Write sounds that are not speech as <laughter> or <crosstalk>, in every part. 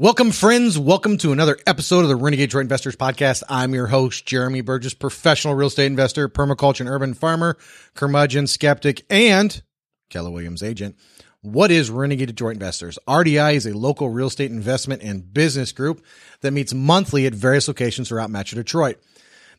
Welcome, friends. Welcome to another episode of the Renegade Detroit Investors Podcast. I'm your host, Jeremy Burgess, professional real estate investor, permaculture and urban farmer, curmudgeon, skeptic, and Keller Williams agent. What is Renegade Detroit Investors? RDI is a local real estate investment and business group that meets monthly at various locations throughout Metro Detroit.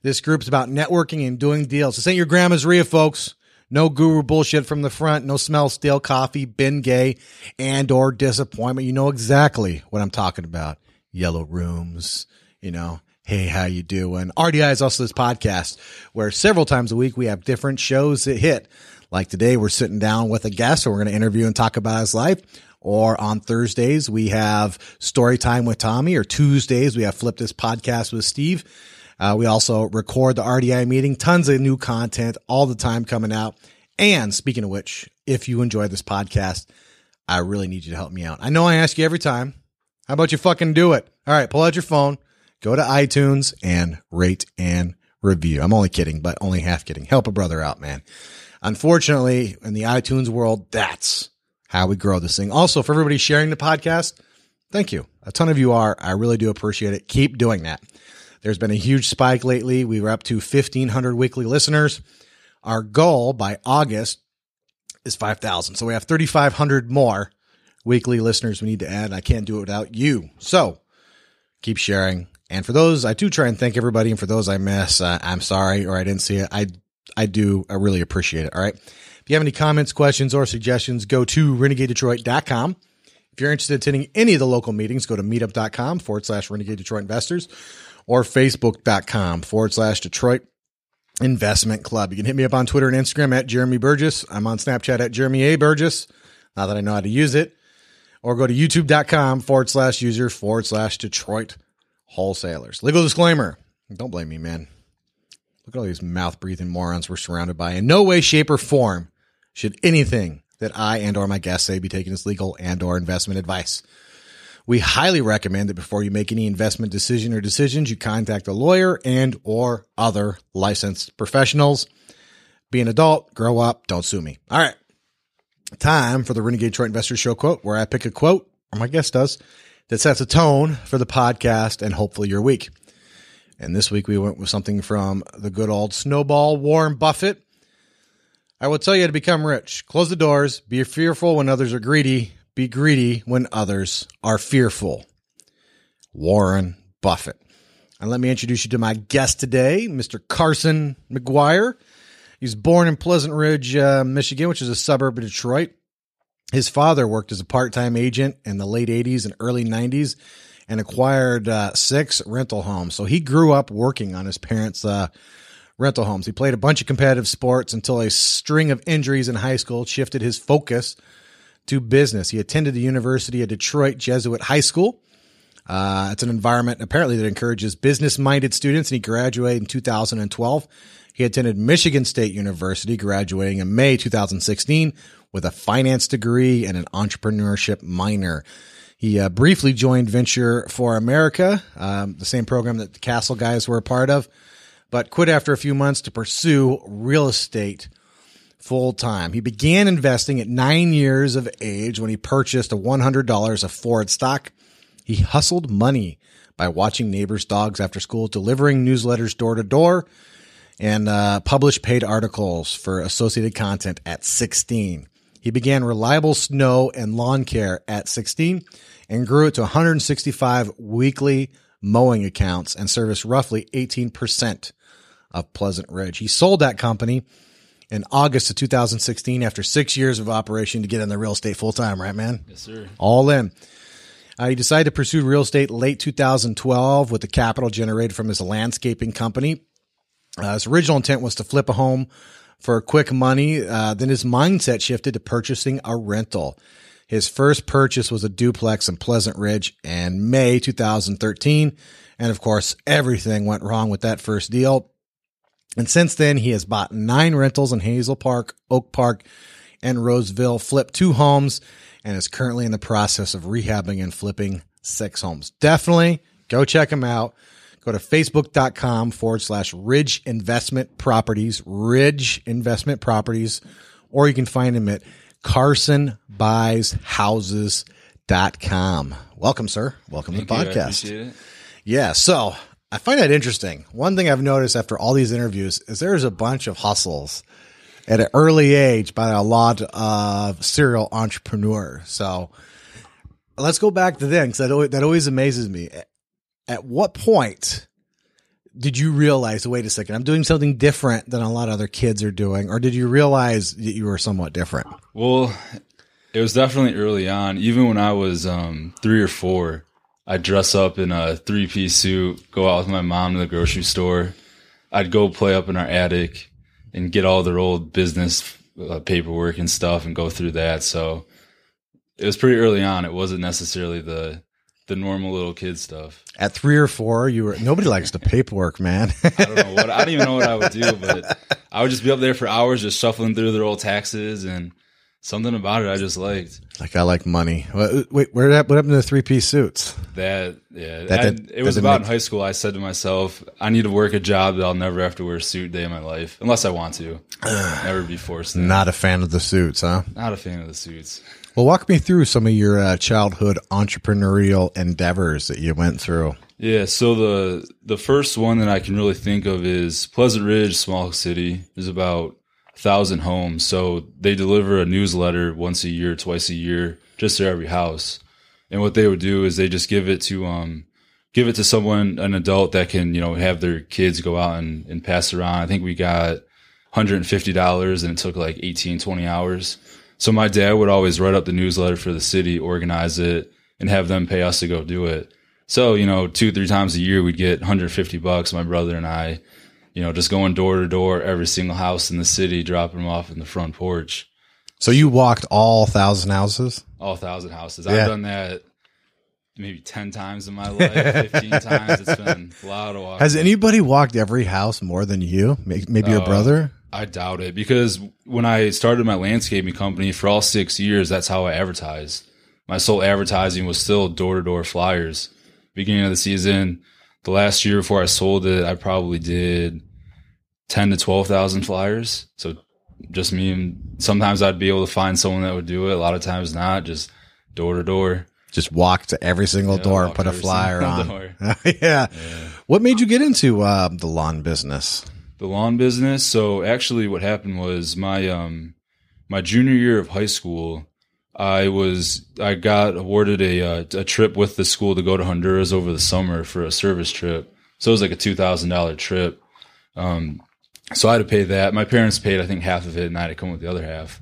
This group's about networking and doing deals. This ain't your grandma's RIA, folks. No guru bullshit from the front. No smell stale coffee, been gay, and or disappointment. You know exactly what I'm talking about. Yellow rooms, you know. Hey, how you doing? RDI is also this podcast where several times a week we have different shows that hit. Like today, we're sitting down with a guest and we're going to interview and talk about his life. Or on Thursdays, we have story time with Tommy. Or Tuesdays, we have Flip This podcast with Steve. Uh, we also record the RDI meeting, tons of new content all the time coming out. And speaking of which, if you enjoy this podcast, I really need you to help me out. I know I ask you every time. How about you fucking do it? All right, pull out your phone, go to iTunes and rate and review. I'm only kidding, but only half kidding. Help a brother out, man. Unfortunately, in the iTunes world, that's how we grow this thing. Also, for everybody sharing the podcast, thank you. A ton of you are. I really do appreciate it. Keep doing that. There's been a huge spike lately. We were up to 1,500 weekly listeners. Our goal by August is 5,000. So we have 3,500 more weekly listeners we need to add. I can't do it without you. So keep sharing. And for those, I do try and thank everybody. And for those I miss, uh, I'm sorry or I didn't see it. I, I do. I really appreciate it. All right. If you have any comments, questions, or suggestions, go to renegadedetroit.com. If you're interested in attending any of the local meetings, go to meetup.com forward slash renegade Detroit investors or facebook.com forward slash Detroit Investment Club. You can hit me up on Twitter and Instagram at Jeremy Burgess. I'm on Snapchat at Jeremy A. Burgess. Now that I know how to use it. Or go to youtube.com forward slash user forward slash Detroit wholesalers. Legal disclaimer. Don't blame me, man. Look at all these mouth breathing morons we're surrounded by. In no way, shape, or form should anything that I and or my guests say be taken as legal and or investment advice. We highly recommend that before you make any investment decision or decisions, you contact a lawyer and or other licensed professionals. Be an adult, grow up, don't sue me. All right. Time for the Renegade Detroit Investor Show quote, where I pick a quote, or my guest does, that sets a tone for the podcast and hopefully your week. And this week we went with something from the good old snowball Warren Buffett. I will tell you to become rich. Close the doors. Be fearful when others are greedy. Be greedy when others are fearful. Warren Buffett. And let me introduce you to my guest today, Mr. Carson McGuire. He was born in Pleasant Ridge, uh, Michigan, which is a suburb of Detroit. His father worked as a part time agent in the late 80s and early 90s and acquired uh, six rental homes. So he grew up working on his parents' uh, rental homes. He played a bunch of competitive sports until a string of injuries in high school shifted his focus to business. He attended the University of Detroit Jesuit High School. Uh, it's an environment apparently that encourages business minded students, and he graduated in 2012. He attended Michigan State University, graduating in May 2016 with a finance degree and an entrepreneurship minor. He uh, briefly joined Venture for America, um, the same program that the Castle guys were a part of, but quit after a few months to pursue real estate full time. He began investing at nine years of age when he purchased a $100 of Ford stock. He hustled money by watching neighbors' dogs after school, delivering newsletters door to door, and uh, published paid articles for Associated Content at 16. He began reliable snow and lawn care at 16 and grew it to 165 weekly mowing accounts and serviced roughly 18% of Pleasant Ridge. He sold that company in August of 2016 after six years of operation to get in the real estate full time, right, man? Yes, sir. All in. Uh, he decided to pursue real estate late 2012 with the capital generated from his landscaping company. Uh, his original intent was to flip a home for quick money. Uh, then his mindset shifted to purchasing a rental. His first purchase was a duplex in Pleasant Ridge in May 2013. And of course, everything went wrong with that first deal. And since then, he has bought nine rentals in Hazel Park, Oak Park, and Roseville, flipped two homes, and is currently in the process of rehabbing and flipping six homes. Definitely go check him out. Go to facebook.com forward slash Ridge Investment Properties, Ridge Investment Properties, or you can find him at carsonbuyshouses.com. com. Welcome, sir. Welcome Thank to the you, podcast. Yeah. So I find that interesting. One thing I've noticed after all these interviews is there's a bunch of hustles at an early age by a lot of serial entrepreneurs. So let's go back to then because that, that always amazes me. At, at what point did you realize, wait a second, I'm doing something different than a lot of other kids are doing? Or did you realize that you were somewhat different? Well, it was definitely early on. Even when I was um, three or four, I'd dress up in a three piece suit, go out with my mom to the grocery store. I'd go play up in our attic and get all their old business uh, paperwork and stuff and go through that. So it was pretty early on. It wasn't necessarily the the normal little kid stuff. At three or four, you were nobody likes the paperwork, man. <laughs> I don't know what I don't even know what I would do, but I would just be up there for hours just shuffling through their old taxes and something about it I just liked. like I like money. Wait, wait where what happened to the three piece suits? That yeah, That I- it was about make- in high school. I said to myself, I need to work a job that I'll never have to wear a suit day in my life, unless I want to. <sighs> never be forced. to. Not a fan of the suits, huh? Not a fan of the suits. Well, walk me through some of your uh, childhood entrepreneurial endeavors that you went through. Yeah, so the the first one that I can really think of is Pleasant Ridge, small city. There's about thousand homes, so they deliver a newsletter once a year, twice a year, just to every house. And what they would do is they just give it to um give it to someone, an adult that can you know have their kids go out and, and pass around. I think we got $150 and it took like 18, 20 hours. So my dad would always write up the newsletter for the city, organize it, and have them pay us to go do it. So, you know, two, three times a year, we'd get 150 bucks, my brother and I, you know, just going door to door, every single house in the city, dropping them off in the front porch, So you walked all thousand houses. all thousand houses. Yeah. I've done that maybe 10 times in my life, 15 <laughs> times. It's been a lot of walking. Has anybody walked every house more than you? May- Maybe your Uh, brother. I doubt it because when I started my landscaping company for all six years, that's how I advertised. My sole advertising was still door to door flyers. Beginning of the season, the last year before I sold it, I probably did ten to twelve thousand flyers. So just me and sometimes I'd be able to find someone that would do it. A lot of times not, just door to door. Just walk to every single Yeah, door and put a flyer <laughs> on. door. <laughs> yeah. What made you get into uh, the lawn business? the lawn business. So actually what happened was my um my junior year of high school, I was I got awarded a uh, a trip with the school to go to Honduras over the summer for a service trip. So it was like a two thousand dollar trip. Um, so I had to pay that. My parents paid I think half of it, and I had to come with the other half.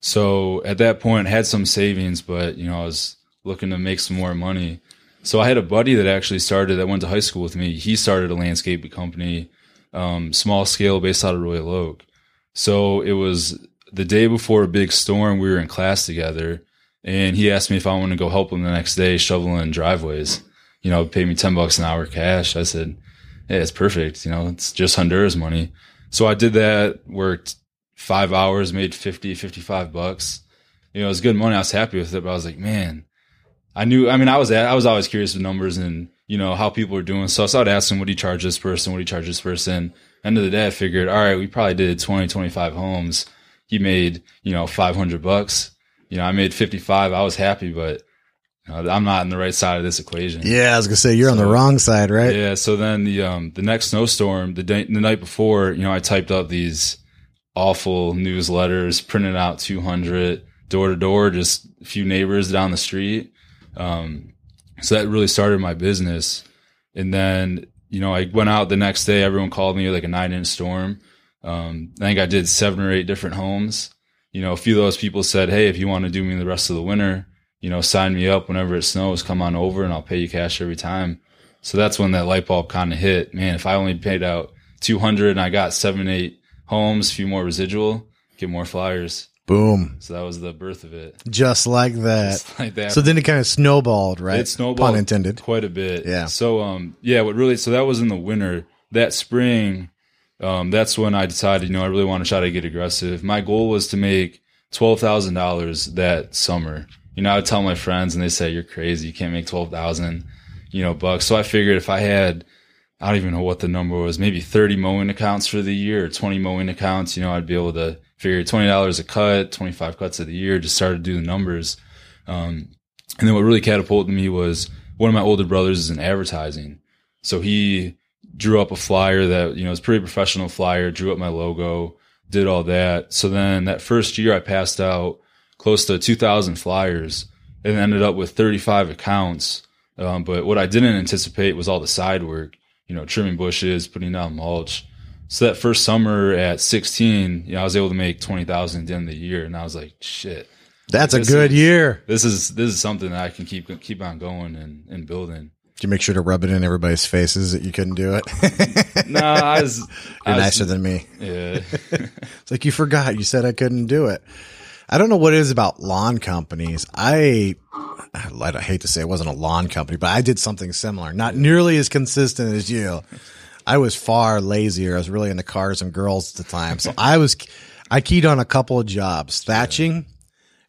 So at that point, I had some savings, but you know I was looking to make some more money. So I had a buddy that actually started that went to high school with me. He started a landscaping company um, small scale based out of Royal Oak. So it was the day before a big storm. We were in class together, and he asked me if I wanted to go help him the next day shoveling driveways. You know, pay me ten bucks an hour cash. I said, "Hey, it's perfect. You know, it's just Honduras money." So I did that. Worked five hours, made 50, 55 bucks. You know, it was good money. I was happy with it, but I was like, man, I knew. I mean, I was I was always curious with numbers and you know how people are doing. So I started asking, what do you charge this person? What do you charge this person? End of the day, I figured, all right, we probably did 20, 25 homes. He made you know 500 bucks. You know, I made 55. I was happy, but you know, I'm not on the right side of this equation. Yeah, I was gonna say you're on the wrong side, right? Yeah. So then the um the next snowstorm, the day, the night before, you know, I typed up these awful newsletters, printed out 200 door to door, just a few neighbors down the street. Um, so that really started my business. And then, you know, I went out the next day. Everyone called me like a nine inch storm. Um, I think I did seven or eight different homes. You know, a few of those people said, Hey, if you want to do me the rest of the winter, you know, sign me up whenever it snows, come on over and I'll pay you cash every time. So that's when that light bulb kind of hit. Man, if I only paid out 200 and I got seven, eight homes, a few more residual, get more flyers. Boom. So that was the birth of it. Just like that. Just <laughs> like that. So then it kind of snowballed, right? It snowballed Pun intended. quite a bit. Yeah. So um yeah, what really so that was in the winter. That spring, um, that's when I decided, you know, I really want to try to get aggressive. My goal was to make twelve thousand dollars that summer. You know, I would tell my friends and they say, You're crazy, you can't make twelve thousand, you know, bucks. So I figured if I had I don't even know what the number was, maybe 30 mowing accounts for the year or 20 mowing accounts, you know, I'd be able to figure $20 a cut, 25 cuts of the year, just started to do the numbers. Um, And then what really catapulted me was one of my older brothers is in advertising. So he drew up a flyer that, you know, was pretty professional flyer, drew up my logo, did all that. So then that first year I passed out close to 2000 flyers and ended up with 35 accounts. Um, but what I didn't anticipate was all the side work, you know, trimming bushes, putting down mulch. So that first summer at 16, you know, I was able to make 20,000 at the end of the year. And I was like, shit, That's a good is- year. this is, this is something that I can keep, keep on going and, and building. Did you make sure to rub it in everybody's faces that you couldn't do it? <laughs> No, I was, <laughs> You're was- nicer than me. yeah. <laughs> It's like you forgot. You said I couldn't do it. I don't know what it is about lawn companies. I, I hate to say it wasn't a lawn company, but I did something similar. Not nearly as consistent as you. I was far lazier. I was really into cars and girls at the time. So I was, I keyed on a couple of jobs, thatching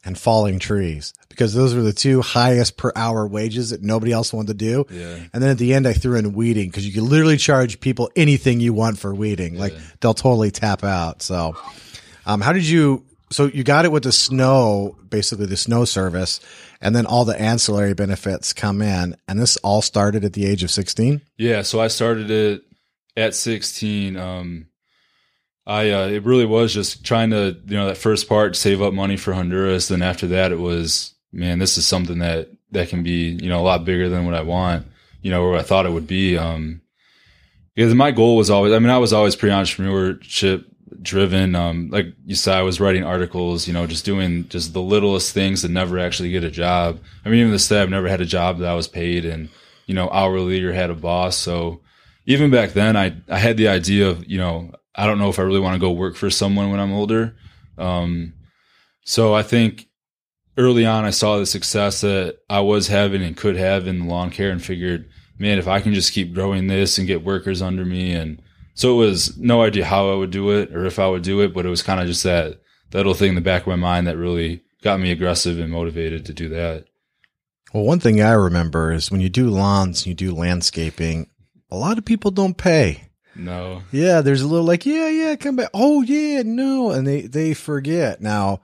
and falling trees because those were the two highest per hour wages that nobody else wanted to do. Yeah. And then at the end, I threw in weeding because you can literally charge people anything you want for weeding. Like they'll totally tap out. So, um, how did you? So you got it with the snow, basically the snow service, and then all the ancillary benefits come in, and this all started at the age of sixteen. Yeah, so I started it at 16. Um, I uh, it really was just trying to you know that first part save up money for Honduras. Then after that, it was man, this is something that that can be you know a lot bigger than what I want. You know, or I thought it would be. Um, because my goal was always, I mean, I was always pretty entrepreneurship driven. Um, like you said, I was writing articles, you know, just doing just the littlest things to never actually get a job. I mean, even this day, I've never had a job that I was paid and, you know, hourly or had a boss. So even back then, I, I had the idea of, you know, I don't know if I really want to go work for someone when I'm older. Um, so I think early on, I saw the success that I was having and could have in the lawn care and figured, man, if I can just keep growing this and get workers under me. And so it was no idea how I would do it or if I would do it, but it was kind of just that, that little thing in the back of my mind that really got me aggressive and motivated to do that. Well, one thing I remember is when you do lawns, and you do landscaping. A lot of people don't pay. No. Yeah, there's a little like, yeah, yeah, come back. Oh, yeah, no, and they they forget. Now,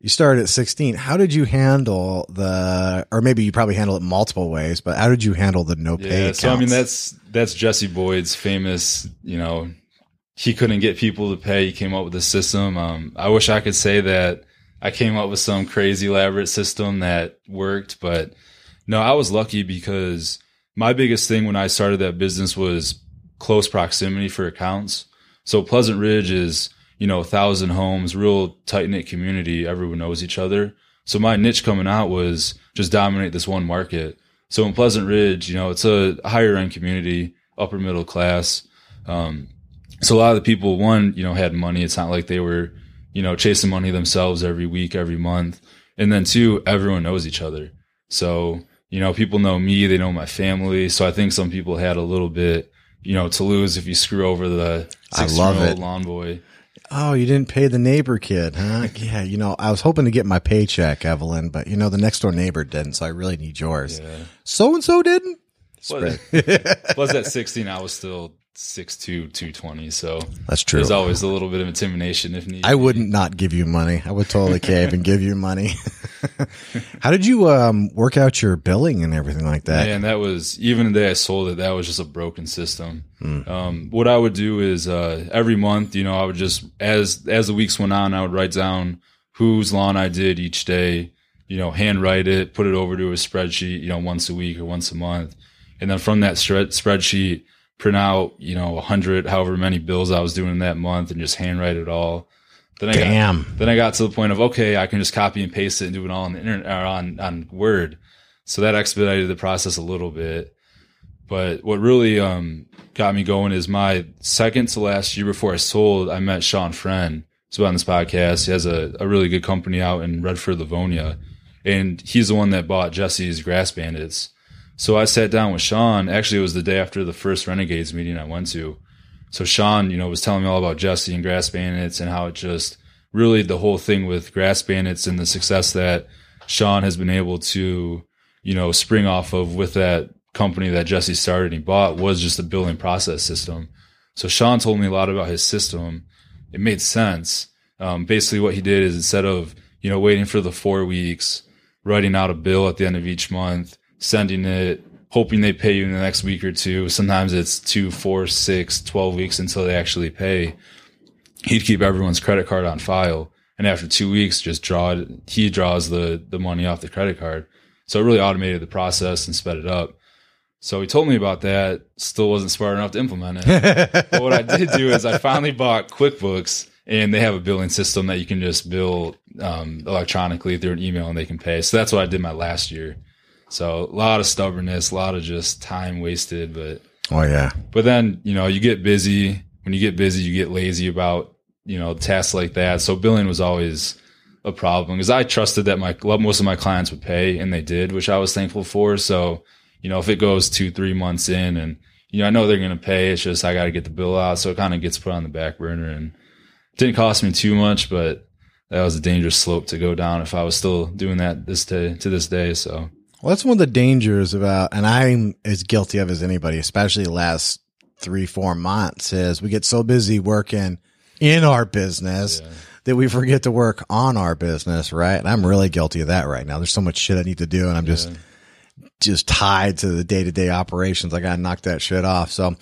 you started at 16. How did you handle the, or maybe you probably handle it multiple ways, but how did you handle the no pay? Yeah. So I mean, that's, that's Jesse Boyd's famous, you know, he couldn't get people to pay. He came up with a system. Um, I wish I could say that I came up with some crazy elaborate system that worked, but no, I was lucky because my biggest thing when I started that business was close proximity for accounts. So Pleasant Ridge is, you know, a thousand homes, real tight knit community. Everyone knows each other. So my niche coming out was just dominate this one market. So in Pleasant Ridge, you know, it's a higher end community, upper middle class. Um, so a lot of the people, one, you know, had money. It's not like they were, you know, chasing money themselves every week, every month. And then two, everyone knows each other. So, you know, people know me, they know my family. So I think some people had a little bit, you know, to lose if you screw over the I six love year old lawn boy. Oh, you didn't pay the neighbor kid, huh? yeah, you know, I was hoping to get my paycheck, Evelyn, but you know, the next door neighbor didn't, so I really need yours. So and so didn't. Plus, plus at 16, I was still 6'2", 220. So That's true. there's always a little bit of intimidation if needed. I wouldn't not give you money. I would totally cave and give you money. <laughs> How did you um, work out your billing and everything like that? And that was even the day I sold it. That was just a broken system. Hmm. Um, what I would do is uh, every month, you know, I would just as as the weeks went on, I would write down whose lawn I did each day. You know, handwrite it, put it over to a spreadsheet. You know, once a week or once a month, and then from that spreadsheet, print out you know a hundred, however many bills I was doing that month, and just handwrite it all. Then I got, then I got to the point of okay, I can just copy and paste it and do it all on the internet or on on Word. So that expedited the process a little bit. But what really um, got me going is my second to last year before I sold, I met Sean Friend. He's on this podcast. He has a, a really good company out in Redford, Livonia. And he's the one that bought Jesse's Grass Bandits. So I sat down with Sean. Actually, it was the day after the first Renegades meeting I went to. So Sean, you know, was telling me all about Jesse and Grass Bandits and how it just really the whole thing with Grass Bandits and the success that Sean has been able to, you know, spring off of with that company that Jesse started and he bought was just a billing process system. So Sean told me a lot about his system. It made sense. Um, basically what he did is instead of, you know, waiting for the four weeks, writing out a bill at the end of each month, sending it, hoping they pay you in the next week or two. Sometimes it's two, four, six, 12 weeks until they actually pay. He'd keep everyone's credit card on file. And after two weeks, just draw it. He draws the, the money off the credit card. So it really automated the process and sped it up. So he told me about that. Still wasn't smart enough to implement it. <laughs> but what I did do is I finally bought QuickBooks and they have a billing system that you can just bill um, electronically through an email and they can pay. So that's what I did my last year. So a lot of stubbornness, a lot of just time wasted, but oh yeah. But then you know you get busy. When you get busy, you get lazy about you know tasks like that. So billing was always a problem because I trusted that my most of my clients would pay, and they did, which I was thankful for. So you know if it goes two three months in, and you know I know they're going to pay, it's just I got to get the bill out, so it kind of gets put on the back burner, and didn't cost me too much, but that was a dangerous slope to go down if I was still doing that this day to this day. So well, that's one of the dangers about, and I'm as guilty of as anybody, especially the last three, four months is we get so busy working in our business yeah. that we forget to work on our business. Right. And I'm really guilty of that right now. There's so much shit I need to do and I'm yeah. just, just tied to the day to day operations. I got to knock that shit off. So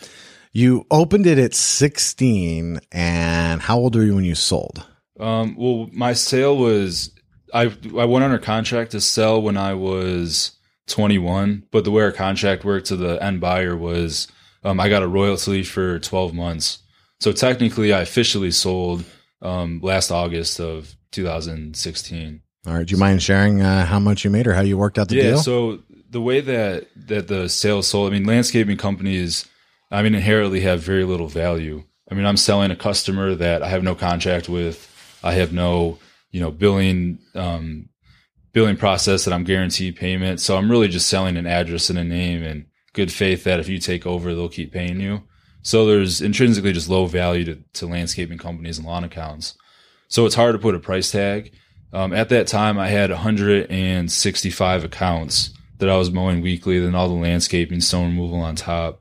you opened it at 16 and how old were you when you sold? Um, well, my sale was I I went under contract to sell when I was 21, but the way our contract worked to the end buyer was um, I got a royalty for 12 months. So technically, I officially sold um, last August of 2016. All right. Do you mind sharing uh, how much you made or how you worked out the yeah, deal? Yeah. So the way that that the sales sold, I mean, landscaping companies, I mean, inherently have very little value. I mean, I'm selling a customer that I have no contract with. I have no you know, billing, um, billing process that I'm guaranteed payment. So I'm really just selling an address and a name and good faith that if you take over, they'll keep paying you. So there's intrinsically just low value to, to landscaping companies and lawn accounts. So it's hard to put a price tag. Um, at that time, I had 165 accounts that I was mowing weekly, then all the landscaping, stone removal on top.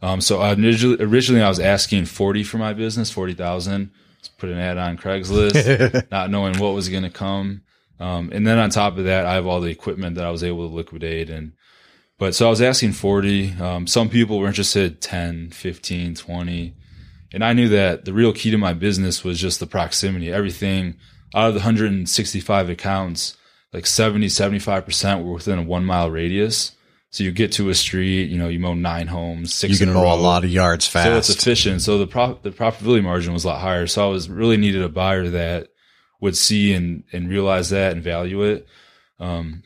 Um, so I originally, originally I was asking 40 for my business, 40,000 put an ad on Craigslist, <laughs> not knowing what was going to come. Um, and then on top of that, I have all the equipment that I was able to liquidate. And, but so I was asking 40. Um, some people were interested 10, 15, 20. And I knew that the real key to my business was just the proximity. Everything out of the 165 accounts, like 70, 75% were within a one mile radius. So you get to a street, you know, you mow nine homes, six. You can mow a lot of yards fast. So it's efficient. So the prop, the profitability margin was a lot higher. So I was really needed a buyer that would see and, and realize that and value it. Um,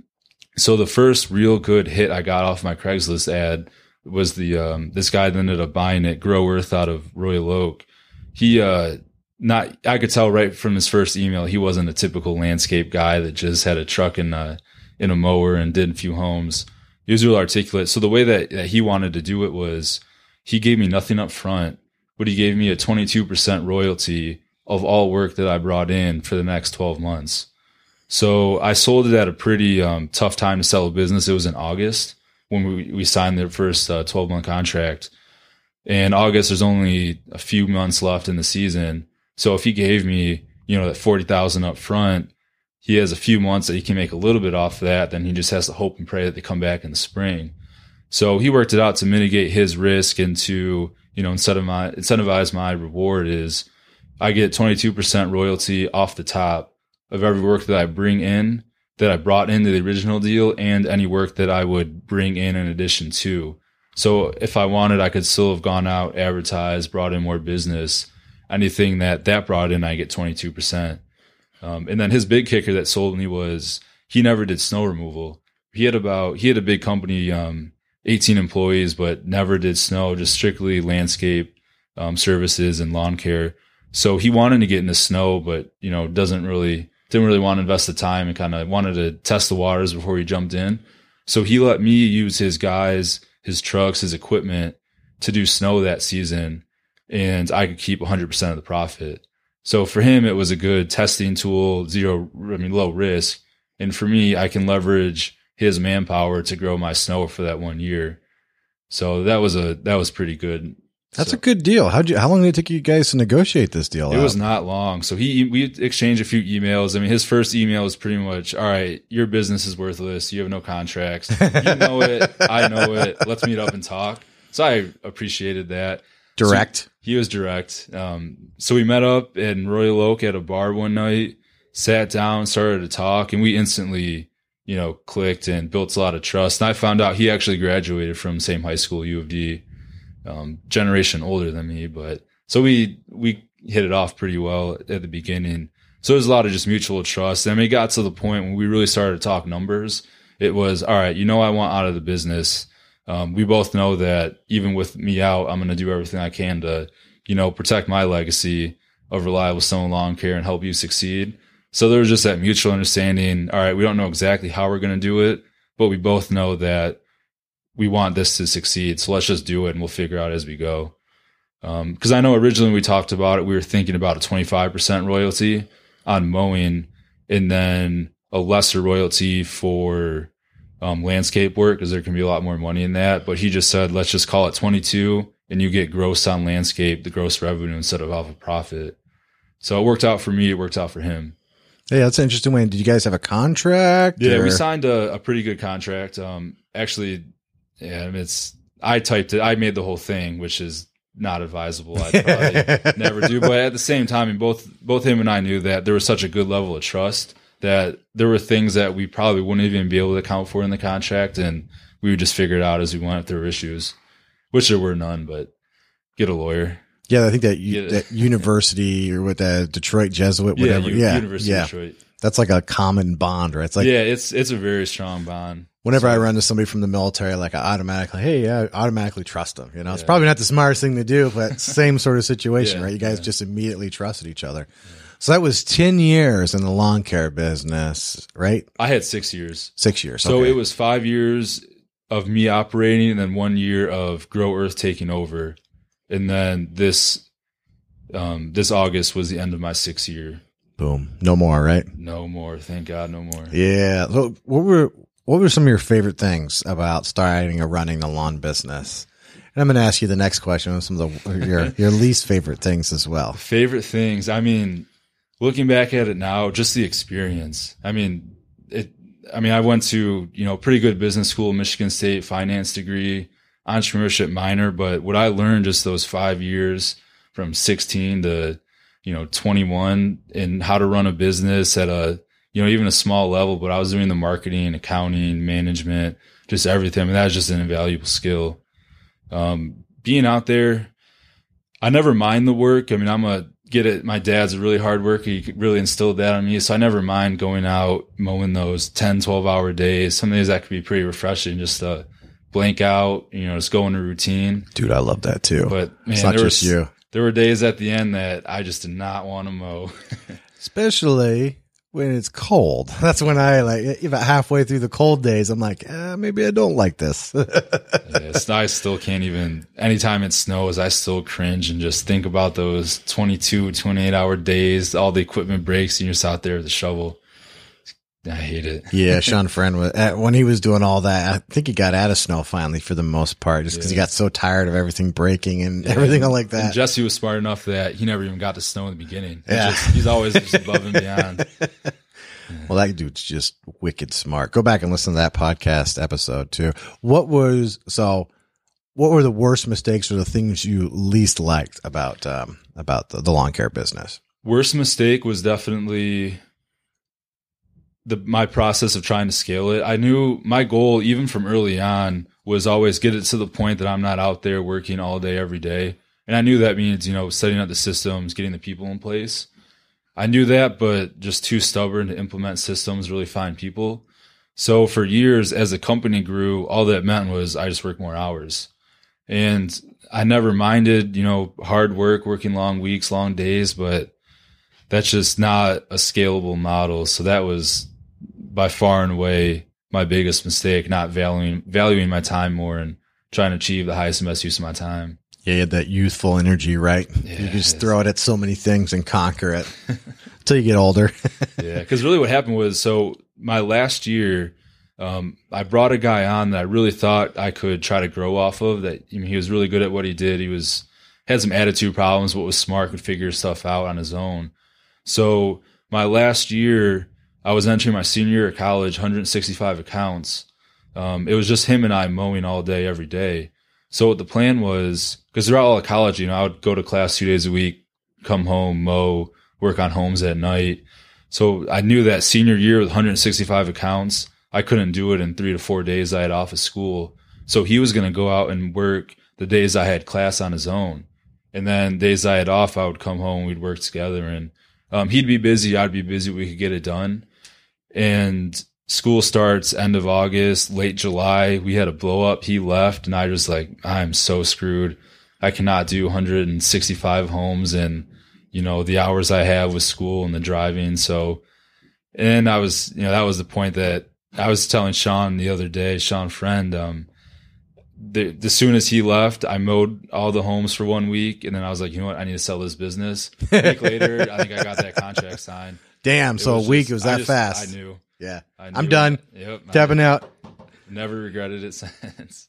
so the first real good hit I got off my Craigslist ad was the, um, this guy that ended up buying it, Grow Earth out of Royal Oak. He, uh, not, I could tell right from his first email, he wasn't a typical landscape guy that just had a truck and, uh, in a mower and did a few homes he was real articulate. So the way that, that he wanted to do it was he gave me nothing up front, but he gave me a 22% royalty of all work that I brought in for the next 12 months. So I sold it at a pretty um, tough time to sell a business. It was in August when we, we signed the first uh, 12 month contract. In August, there's only a few months left in the season. So if he gave me, you know, that 40,000 up front, he has a few months that he can make a little bit off that. Then he just has to hope and pray that they come back in the spring. So he worked it out to mitigate his risk and to, you know, instead of my, incentivize my reward is I get 22% royalty off the top of every work that I bring in that I brought into the original deal and any work that I would bring in in addition to. So if I wanted, I could still have gone out, advertised, brought in more business. Anything that that brought in, I get 22%. Um, and then his big kicker that sold me was he never did snow removal. He had about he had a big company, um, 18 employees, but never did snow, just strictly landscape um, services and lawn care. So he wanted to get into snow, but you know doesn't really didn't really want to invest the time and kind of wanted to test the waters before he jumped in. So he let me use his guys, his trucks, his equipment to do snow that season, and I could keep 100% of the profit. So for him, it was a good testing tool, zero, I mean, low risk. And for me, I can leverage his manpower to grow my snow for that one year. So that was a, that was pretty good. That's So- a good deal. How you? How long did it take you guys to negotiate this deal? It out? was not long. So he we exchanged a few emails. I mean, his first email was pretty much, "All right, your business is worthless. You have no contracts. You know it. I know it. Let's meet up and talk." So I appreciated that. Direct. He was direct. Um, so we met up in Royal Oak at a bar one night, sat down, started to talk, and we instantly, you know, clicked and built a lot of trust. And I found out he actually graduated from same high school, U of D, um, generation older than me, but so we, we hit it off pretty well at the beginning. So there's a lot of just mutual trust. And it got to the point when we really started to talk numbers. It was, all right, you know, I want out of the business. Um, we both know that even with me out, I'm going to do everything I can to, you know, protect my legacy of reliable snow lawn care and help you succeed. So there was just that mutual understanding. All right, we don't know exactly how we're going to do it, but we both know that we want this to succeed. So let's just do it and we'll figure out as we go. Um, cause I know originally we talked about it, we were thinking about a 25% royalty on mowing and then a lesser royalty for um, landscape work because there can be a lot more money in that. But he just said, let's just call it 22 and you get gross on landscape, the gross revenue instead of off a profit. So it worked out for me. It worked out for him. Hey, that's an interesting way. Did you guys have a contract? Yeah, or- we signed a, a pretty good contract. Um, actually, yeah, I it's I typed it. I made the whole thing, which is not advisable. I'd probably <laughs> never do. But at the same time, and both both him and I knew that there was such a good level of trust that there were things that we probably wouldn't even be able to account for in the contract, and we would just figure it out as we went if there were issues, which there were none. But get a lawyer. Yeah, I think that you, that university or with that Detroit Jesuit, whatever. U- Yeah, University yeah, of Detroit. that's like a common bond, right? It's like yeah, it's it's a very strong bond. whenever I run to somebody from the military, like I automatically, hey, yeah, I automatically trust them. You know, it's probably not the smartest thing to do, but <laughs> same sort of situation, Yeah, right? You guys yeah. just immediately trusted each other. So that was ten years in the lawn care business, right? I had six years. Six years. So okay. it was five years of me operating and then one year of Grow Earth taking over. And then this um this August was the end of my sixth year. boom, no more, right? No more. Thank God no more. Yeah. So what were what were some of your favorite things about starting or running the lawn business? And I'm going to ask you the next question. Some of the your your least favorite things as well. Favorite things. I mean, looking back at it now, just the experience. I mean, it I mean, I went to, you know, pretty good business school, Michigan State finance degree, entrepreneurship minor, but what I learned just those 5 years from 16 to, you know, 21 and how to run a business at a, you know, even a small level, but I was doing the marketing, accounting, management, just everything. I mean, that was just an invaluable skill. Um, being out there, I never mind the work. I mean, I'm a get it. My dad's a really hard worker. He really instilled that on me. So I never mind going out, mowing those 10, 12 hour days. Some days that could be pretty refreshing just to blank out, you know, just go into routine. Dude, I love that too. But man, it's not there just was, you. there were days at the end that I just did not want to mow. <laughs> Especially when it's cold. <laughs> That's when I like about halfway through the cold days, I'm like, eh, maybe I don't like this. <laughs> Yes, I still can't even, anytime it snows, I still cringe and just think about those 22, 28 hour days, all the equipment breaks and you're just out there with a shovel. I hate it. yeah, <laughs> Sean Friend was uh, when he was doing all that. I think he got out of snow finally for the most part, just because he got so tired of everything breaking and everything like that. Jesse was smart enough that he never even got to snow in the beginning. He Yeah. just- he's always just above and beyond. <laughs> Well, that dude's just wicked smart. Go back and listen to that podcast episode too. What was so? What were the worst mistakes or the things you least liked about um, about the, the lawn care business? Worst mistake was definitely the my process of trying to scale it. I knew my goal, even from early on, was always get it to the point that I'm not out there working all day every day. And I knew that means, you know, setting up the systems, getting the people in place. I knew that, but just too stubborn to implement systems, really find people. So for years, as the company grew, all that meant was I just worked more hours. And I never minded, you know, hard work, working long weeks, long days, but that's just not a scalable model. So that was by far and away my biggest mistake, not valuing valuing my time more and trying to achieve the highest and best use of my time. Yeah, you had that youthful energy, right? you Yeah, can just throw it at so many things and conquer it <laughs> until you get older. <laughs> yeah, because really what happened was so my last year, um, I brought a guy on that I really thought I could try to grow off of. That I mean, he was really good at what he did. He was had some attitude problems, but was smart, could figure stuff out on his own. So my last year, I was entering my senior year of college, 165 accounts. Um, it was just him and I mowing all day, every day. So what the plan was, because throughout all of college, you know, I would go to class two days a week, come home, mow, work on homes at night. So I knew that senior year with 165 accounts, I couldn't do it in three to four days I had off of school. So he was going to go out and work the days I had class on his own. And then days I had off, I would come home, we'd work together and, um, he'd be busy. I'd be busy. We could get it done. And school starts end of August, late July. We had a blow up. He left and I was like, I'm so screwed. I cannot do 165 homes and, you know, the hours I have with school and the driving. So, and I was, you know, that was the point that I was telling Sean the other day, Sean friend, um, the, as soon as he left, I mowed all the homes for one week, and then I was like, you know what, I need to sell this business. A week later, I think I got that contract signed. Damn. It so a week, just- it was that just- fast. I knew. Yeah. I I'm done. Yep. Tapping out. Never regretted it <laughs> since.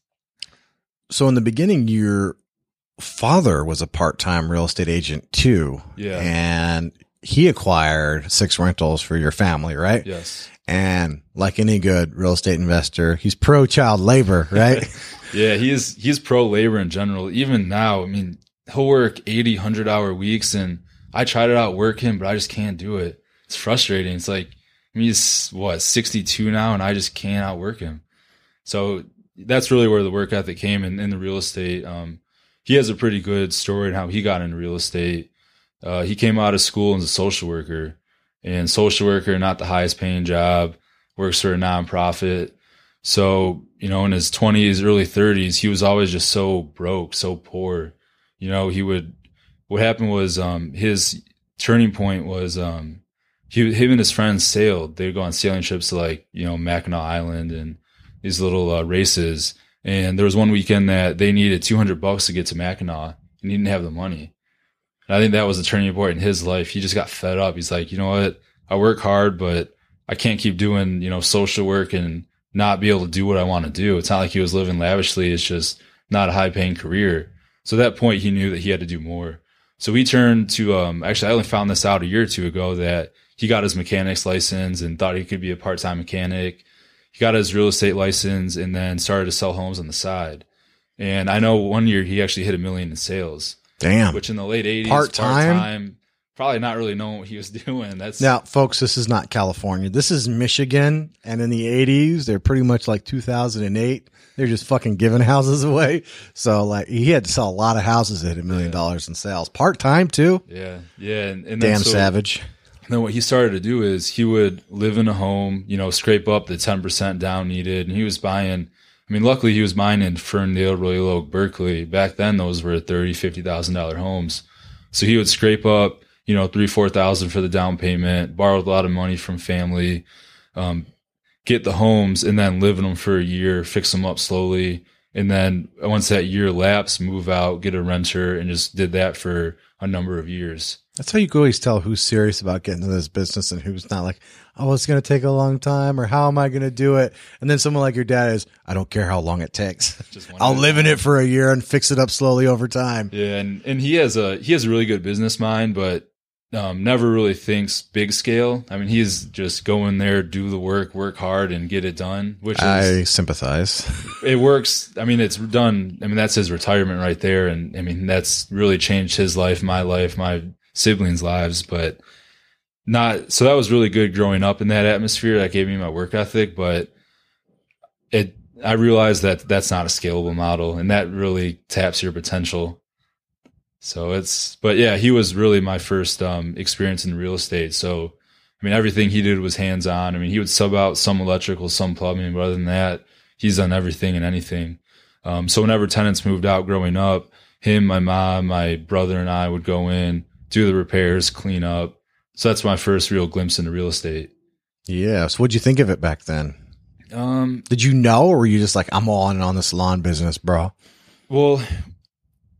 So in the beginning, your father was a part-time real estate agent too. Yeah. And he acquired six rentals for your family, right? yes. And like any good real estate investor, he's pro child labor, <laughs> right? Yeah, he's he's pro labor in general. Even now, I mean, he'll work 80, 100 hour weeks, and I tried it out working, but I just can't do it. It's frustrating. It's like I mean, he's what sixty two now, and I just can't outwork him. So that's really where the work ethic came in, in the real estate. Um, he has a pretty good story on how he got into real estate. Uh, he came out of school as a social worker, and social worker not the highest paying job. Works for a nonprofit. So, you know, in his 20s, early 30s, he was always just so broke, so poor. You know, he would, what happened was, um, his turning point was, um, he, him and his friends sailed. They'd go on sailing trips to like, you know, Mackinac Island and these little uh, races. And there was one weekend that they needed 200 bucks to get to Mackinac and he didn't have the money. And I think that was a turning point in his life. He just got fed up. He's like, you know what? I work hard, but I can't keep doing, you know, social work and not be able to do what I want to do. It's not like he was living lavishly. It's just not a high paying career. So at that point, he knew that he had to do more. So he turned to, um, actually, I only found this out a year or two ago that he got his mechanic's license and thought he could be a part time mechanic. He got his real estate license and then started to sell homes on the side. And I know one year he actually hit a million in sales, Damn. which in the late 80s, Part-time? part-time, probably not really knowing what he was <laughs> doing. That's Now, folks, this is not California. This is Michigan. And in the 80s, they're pretty much like 2008. They're just fucking giving <laughs> houses away. So, like, he had to sell a lot of houses that hit a million dollars in sales. Part time, too. yeah, yeah. And, and Damn so- savage. Then what he started to do is he would live in a home, you know, scrape up the 10% down needed. And he was buying, I mean, luckily he was buying in Ferndale, Royal Oak, Berkley. Back then, those were thirty, fifty thousand dollar homes. So he would scrape up, you know, three, four thousand for the down payment, borrowed a lot of money from family, um, get the homes and then live in them for a year, fix them up slowly. And then once that year lapsed, move out, get a renter and just did that for a number of years. That's how you can always tell who's serious about getting into this business and who's not like, oh, it's going to take a long time or how am I going to do it? And then someone like your dad is, I don't care how long it takes. <laughs> I'll live in it for a year and fix it up slowly over time. Yeah, and and he has a he has a really good business mind, but um, never really thinks big scale. I mean, he's just go in there, do the work, work hard, and get it done. Which is I sympathize. <laughs> it works. I mean, it's done. I mean, that's his retirement right there, and I mean that's really changed his life, my life, my siblings' lives. But not so that was really good growing up in that atmosphere. That gave me my work ethic, but it. I realized that that's not a scalable model, and that really taps your potential. So it's, but yeah, he was really my first um, experience in real estate. So, I mean, everything he did was hands on. I mean, he would sub out some electrical, some plumbing, but other than that, he's done everything and anything. Um, so whenever tenants moved out growing up, him, my mom, my brother, and I would go in, do the repairs, clean up. So that's my first real glimpse into real estate. Yeah. So what'd you think of it back then? Um, Did you know, or were you just like, I'm all in on this lawn business, bro? Well,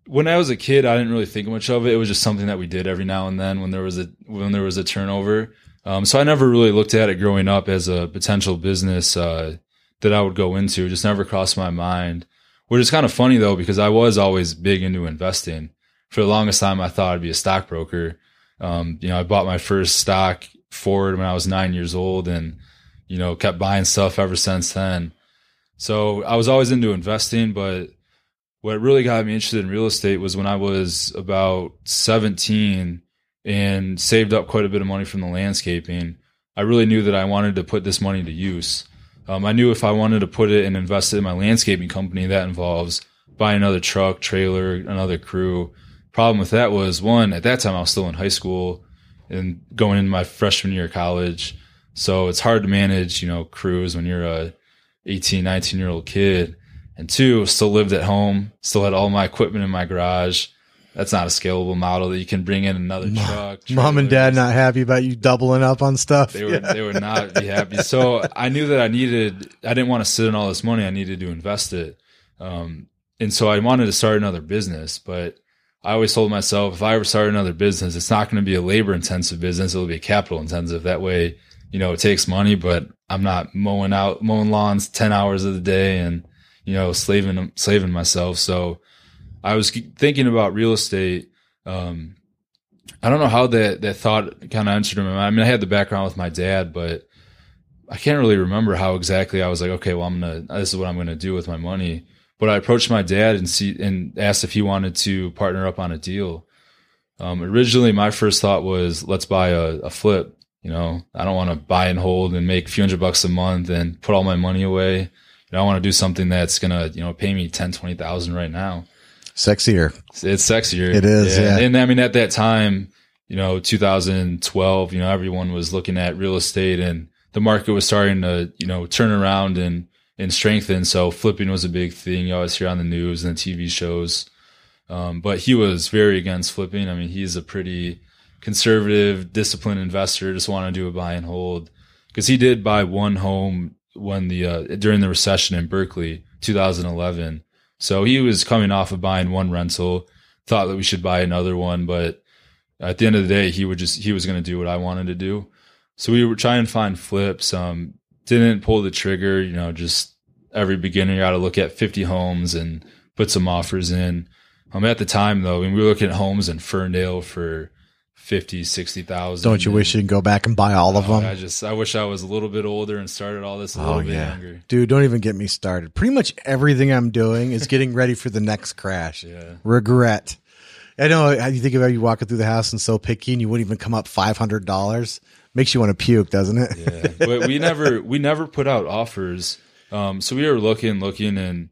when I was a kid, I didn't really think much of it. It was just something that we did every now and then when there was a when there was a turnover. Um, so I never really looked at it growing up as a potential business uh, that I would go into. It just never crossed my mind. Which is kind of funny though, because I was always big into investing. For the longest time, I thought I'd be a stockbroker. Um, you know, I bought my first stock Ford when I was nine years old and, you know, kept buying stuff ever since then. So I was always into investing, but what really got me interested in real estate was when I was about 17 and saved up quite a bit of money from the landscaping. I really knew that I wanted to put this money to use. Um, I knew if I wanted to put it and invest it in my landscaping company, that involves buying another truck, trailer, another crew. Problem with that was one, at that time I was still in high school and going into my freshman year of college. So it's hard to manage, you know, crews when you're a 18, 19 year old kid. And two, still lived at home, still had all my equipment in my garage. That's not a scalable model that you can bring in another truck. Mom and dad not happy about you doubling up on stuff. They would, they would not be happy. <laughs> So I knew that I needed, I didn't want to sit in all this money. I needed to invest it. Um, and so I wanted to start another business, but I always told myself if I ever start another business, it's not going to be a labor intensive business. It'll be a capital intensive. That way, you know, it takes money, but I'm not mowing out, mowing lawns 10 hours of the day and, you know, slaving, slaving myself. So I was thinking about real estate. Um, I don't know how that, that thought kind of entered my mind. I mean, I had the background with my dad, but I can't really remember how exactly I was like, okay, well, I'm going to, this is what I'm going to do with my money. But I approached my dad and see, and asked if he wanted to partner up on a deal. Um, originally my first thought was, let's buy a, a flip you know, I don't want to buy and hold and make a few hundred bucks a month and put all my money away. You know, I want to do something that's going to, you know, pay me 10, 20,000 right now. Sexier. It's, it's sexier. It is. Yeah. yeah. And I mean, at that time, you know, 2012, you know, everyone was looking at real estate and the market was starting to, you know, turn around and, and strengthen. So flipping was a big thing. You always hear on the news and the TV shows. Um, but he was very against flipping. I mean, he's a pretty, conservative, disciplined investor, just want to do a buy and hold. Because he did buy one home when the uh, during the recession in Berkley, 2011. So he was coming off of buying one rental, thought that we should buy another one, but at the end of the day, he would just he was going to do what I wanted to do. So we were trying to find flips. Um, didn't pull the trigger. You know, just every beginner you got to look at 50 homes and put some offers in. Um, at the time though, I mean, we were looking at homes in Ferndale for 50, 60,000. Don't you wish you could go back and buy all of them? I just, I wish I was a little bit older and started all this a little oh, bit yeah. younger. Dude, don't even get me started. Pretty much everything I'm doing is getting ready for the next crash. <laughs> Yeah. Regret. I know you think about you walking through the house and so picky and you wouldn't even come up $500. Makes you want to puke, doesn't it? yeah. But we never, we never put out offers. Um, so we were looking, looking and,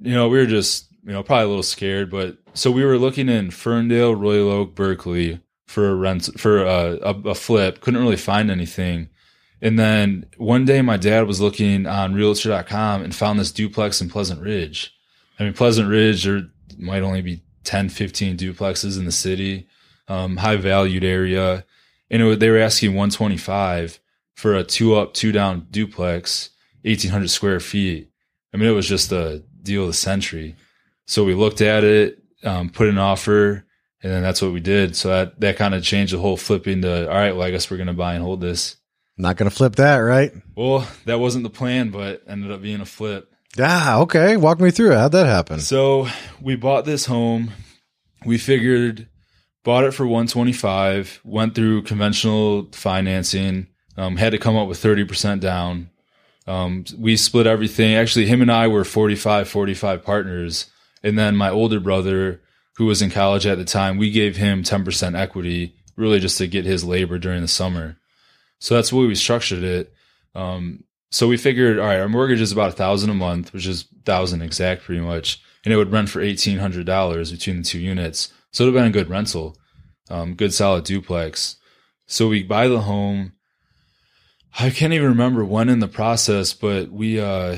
you know, we were just, you know, probably a little scared, but so we were looking in Ferndale, Royal Oak, Berkley, for a rent for a, a, a flip. Couldn't really find anything. And then one day my dad was looking on realtor.com and found this duplex in Pleasant Ridge. I mean, Pleasant Ridge, there might only be 10, 15 duplexes in the city, um, high valued area. And it, they were asking 125 for a two up, two down duplex, 1800 square feet. I mean, it was just a deal of the century. So we looked at it, um, put an offer and then that's what we did. So that, that kind of changed the whole flipping to, all right, well, I guess we're going to buy and hold this. Not going to flip that, right? Well, that wasn't the plan, but ended up being a flip. Ah, okay. Walk me through it. How'd that happen? So we bought this home. We figured, bought it for 125, went through conventional financing, um, had to come up with 30% down. Um, we split everything. Actually, him and I were 45, 45 partners. And then my older brother who was in college at the time, we gave him 10% equity really just to get his labor during the summer. So that's the way we structured it. Um, so we figured, all right, our mortgage is about a thousand a month, which is thousand exact pretty much. And it would rent for $1,800 between the two units. So it would have been a good rental, um, good solid duplex. So we buy the home. I can't even remember when in the process, but we, uh,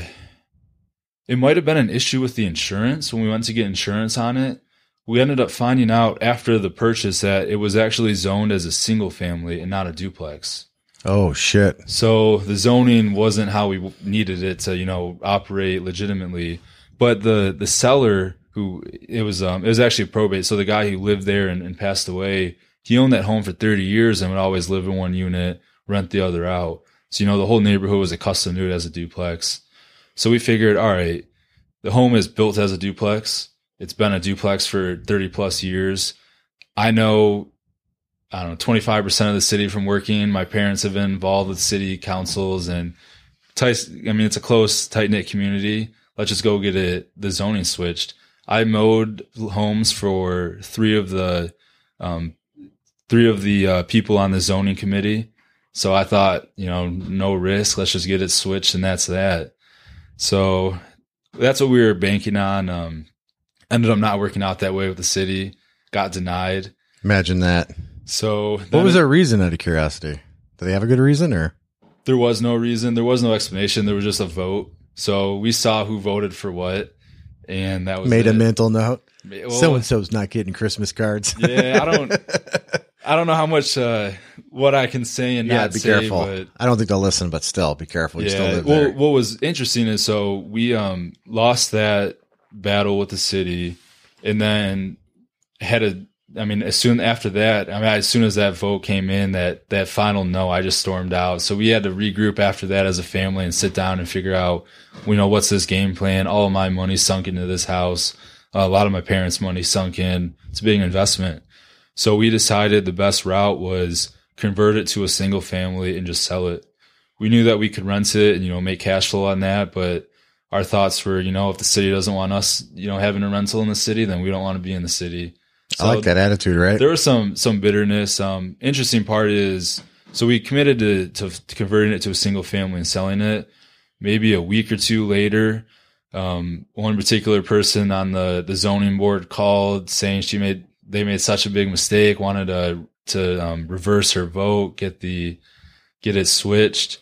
it might have been an issue with the insurance when we went to get insurance on it we ended up finding out after the purchase that it was actually zoned as a single family and not a duplex. Oh shit. So the zoning wasn't how we needed it to, you know, operate legitimately. But the the seller who it was um it was actually probate. So the guy who lived there and, and passed away, he owned that home for 30 years and would always live in one unit, rent the other out. So you know the whole neighborhood was accustomed to it as a duplex. So we figured, all right, the home is built as a duplex It's been a duplex for 30 plus years. I know, I don't know, 25% of the city from working. My parents have been involved with city councils and tight. I mean, it's a close, tight knit community. Let's just go get it, the zoning switched. I mowed homes for three of the, um, three of the uh, people on the zoning committee. So I thought, you know, no risk. Let's just get it switched, and that's that. So that's what we were banking on. Um, ended up not working out that way with the city. Got denied. Imagine that. So What was their reason out of curiosity? Do they have a good reason or? There was no reason. There was no explanation. There was just a vote. So we saw who voted for what, and that was Made a mental note. So and so's not getting Christmas cards. yeah, I don't. <laughs> I don't know how much uh, what I can say and yeah, not be say, careful. but I don't think they'll listen, but still, be careful. You still yeah. Well, what was interesting is so we um lost that battle with the city, and then had a. I mean, as soon after that, I mean, as soon as that vote came in, that that final no, I just stormed out. So we had to regroup after that as a family and sit down and figure out, you know, what's this game plan? All of my money sunk into this house. a lot of my parents' money sunk in. It's a big investment. So we decided the best route was convert it to a single family and just sell it. We knew that we could rent it and, you know, make cash flow on that, but our thoughts were, you know, if the city doesn't want us, you know, having a rental in the city, then we don't want to be in the city. I like that attitude, right? There was some some bitterness. Um, interesting part is, so we committed to, to to converting it to a single family and selling it. Maybe a week or two later, um, one particular person on the the zoning board called saying she made they made such a big mistake, wanted to to um, reverse her vote, get the get it switched.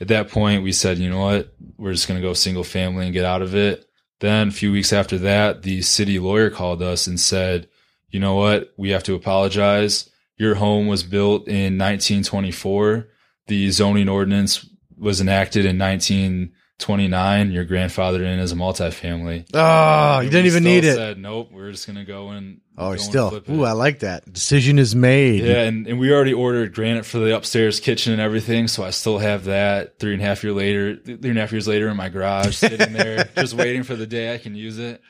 At that point, we said, you know what, we're just going to go single family and get out of it. Then a few weeks after that, the city lawyer called us and said, you know what, we have to apologize. Your home was built in 1924. The zoning ordinance was enacted in 1929. Your grandfather in as a multifamily. oh, you didn't even need it. Said nope. We're just gonna go and Oh, go and still. it." Ooh, I like that. Decision is made. Yeah, and, and we already ordered granite for the upstairs kitchen and everything, so I still have that three and a half year later, three and a half years later in my garage, sitting there, <laughs> just waiting for the day I can use it.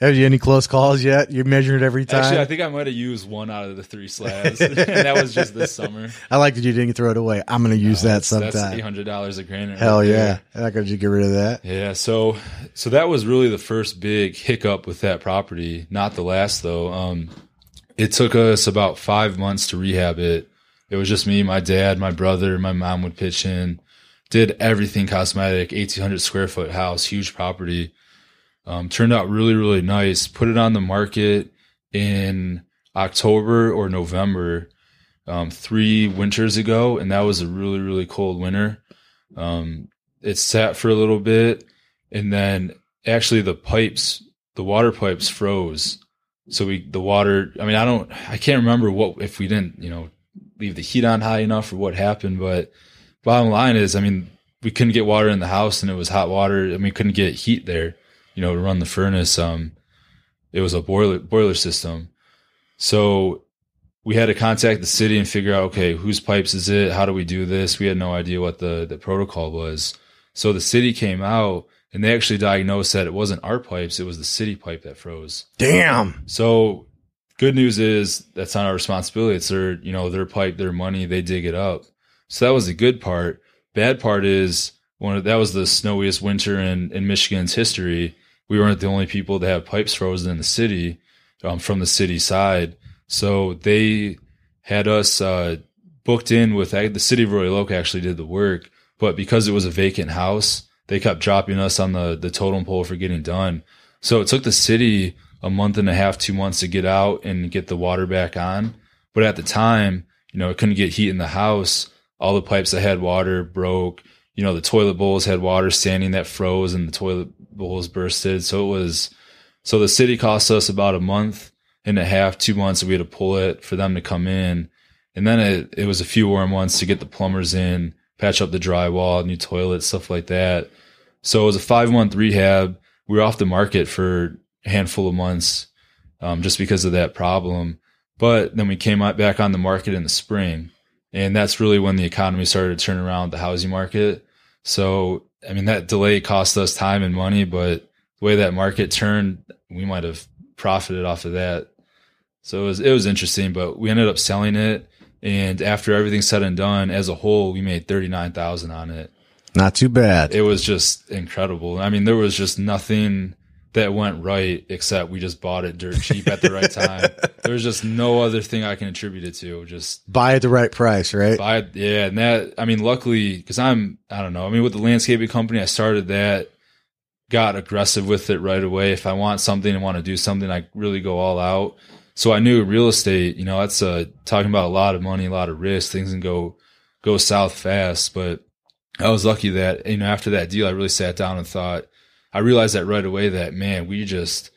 Have you any close calls yet? You're measuring it every time. Actually, I think I might have used one out of the three slabs, <laughs> and that was just this summer. <laughs> I like that you didn't throw it away. I'm going to use that That's- That's eight sometime. hundred dollars a granite. Hell right yeah. there. Not going to get rid of that. Yeah, so so that was really the first big hiccup with that property. Not the last though. Um, it took us about five months to rehab it. It was just me, my dad, my brother, my mom would pitch in. Did everything cosmetic, eighteen hundred square foot house, huge property. Um, turned out really really nice. Put it on the market in October or November, um, three winters ago, and that was a really really cold winter. Um, it sat for a little bit and then actually the pipes the water pipes froze so we the water i mean i don't i can't remember what if we didn't you know leave the heat on high enough or what happened but bottom line is i mean we couldn't get water in the house and it was hot water and we couldn't get heat there you know to run the furnace um it was a boiler boiler system. So we had to contact the city and figure out okay whose pipes is it? How do we do this? We had no idea what the the protocol was. So the city came out and they actually diagnosed that it wasn't our pipes it was the city pipe that froze. Damn. so good news is that's not our responsibility. It's their you know their pipe their money. They dig it up. So that was the good part. Bad part is one of that was the snowiest winter in in michigan's history we weren't the only people to have pipes frozen in the city um, from the city side so they had us uh, booked in with the city of Royal Oak actually did the work, but because it was a vacant house, they kept dropping us on the the totem pole for getting done. So it took the city a month and a half, two months to get out and get the water back on. But at the time, you know, it couldn't get heat in the house. All the pipes that had water broke. You know, the toilet bowls had water standing that froze and the toilet bowls bursted. So it was, so the city cost us about a month and a half, two months we had to pull it for them to come in. And then it, it was a few warm months to get the plumbers in, patch up the drywall, new toilet, stuff like that. So it was a five month rehab. We were off the market for a handful of months, um, just because of that problem. But then we came back on the market in the spring. And that's really when the economy started to turn around the housing market. So, I mean, that delay cost us time and money, but the way that market turned, we might have profited off of that. So it was it was interesting, but we ended up selling it, and after everything's said and done, as a whole, we made thirty nine thousand on it. Not too bad. It was just incredible. I mean, there was just nothing that went right except we just bought it dirt cheap at the right time. <laughs> There's just no other thing I can attribute it to. Just Buy at the right price, right? buy it. Yeah. And that, I mean, luckily, cause I'm, I don't know. I mean, with the landscaping company, I started that, got aggressive with it right away. If I want something and want to do something, I really go all out. So I knew real estate, you know, that's uh, talking about a lot of money, a lot of risk. Things can go, go south fast. But I was lucky that, you know, after that deal, I really sat down and thought, I realized that right away that man, we just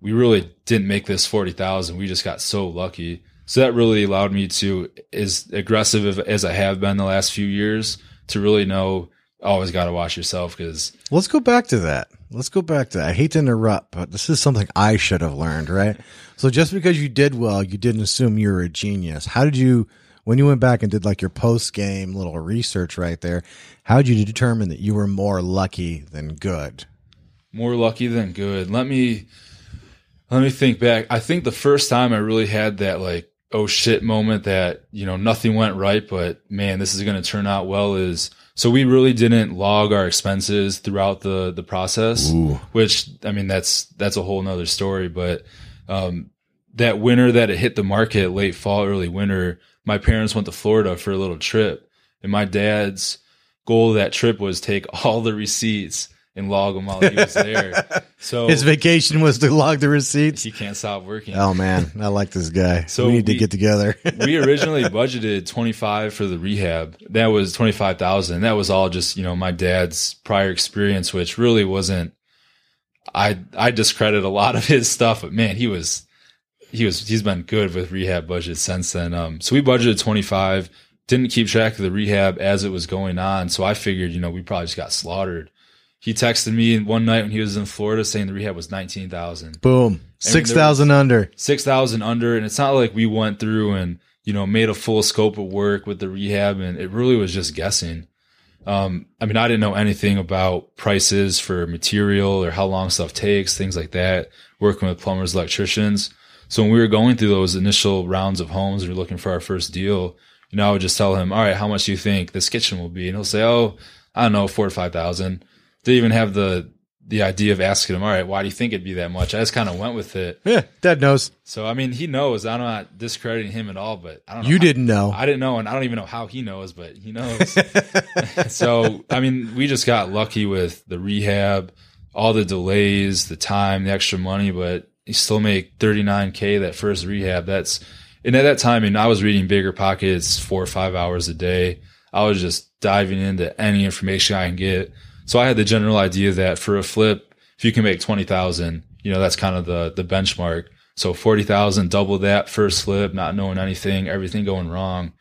we really didn't make this forty thousand. We just got so lucky. So that really allowed me to, as aggressive as I have been the last few years, to really know always got to watch yourself because Let's go back to that. Let's go back to that. I hate to interrupt, but this is something I should have learned, right? So just because you did well, you didn't assume you were a genius. How did you, when you went back and did like your post game little research right there, how did you determine that you were more lucky than good? More lucky than good. Let me let me think back. I think the first time I really had that like oh shit moment that you know nothing went right, but man, this is going to turn out well is so we really didn't log our expenses throughout the the process, Ooh. which I mean that's that's a whole nother story. But um, that winter that it hit the market late fall, early winter, my parents went to Florida for a little trip, and my dad's goal of that trip was take all the receipts and log them while he was there. <laughs> So His vacation was to log the receipts. he can't stop working. Oh man, I like this guy. So we need to we- get together. <laughs> we originally budgeted 25 for the rehab. That was 25,000. That was all just, you know, my dad's prior experience, which really wasn't, I, I discredit a lot of his stuff, but man, he was, he was, he's been good with rehab budgets since then. Um, so we budgeted 25, didn't keep track of the rehab as it was going on. So I figured, you know, we probably just got slaughtered. He texted me one night when he was in Florida saying the rehab was 19,000. Boom, six thousand under. six thousand under, and it's not like we went through and you know made a full scope of work with the rehab, and it really was just guessing. Um, I mean, I didn't know anything about prices for material or how long stuff takes, things like that. Working with plumbers, electricians. So when we were going through those initial rounds of homes, and we were looking for our first deal. You know, I would just tell him, "All right, how much do you think this kitchen will be?" And he'll say, "Oh, I don't know, four to five thousand. Didn't even have the the idea of asking him, "All right, why do you think it'd be that much?" I just kind of went with it. Yeah, Dad knows. So I mean, he knows. I'm not discrediting him at all, but I don't know. You how- didn't know. I didn't know, and I don't even know how he knows, but he knows. <laughs> so I mean, we just got lucky with the rehab, all the delays, the time, the extra money, but you still make 39k that first rehab. That's and at that time, and I was reading Bigger Pockets four or five hours a day. I was just diving into any information I can get. So I had the general idea that for a flip, if you can make twenty thousand, you know that's kind of the the benchmark. So forty thousand, double that first flip, not knowing anything, everything going wrong.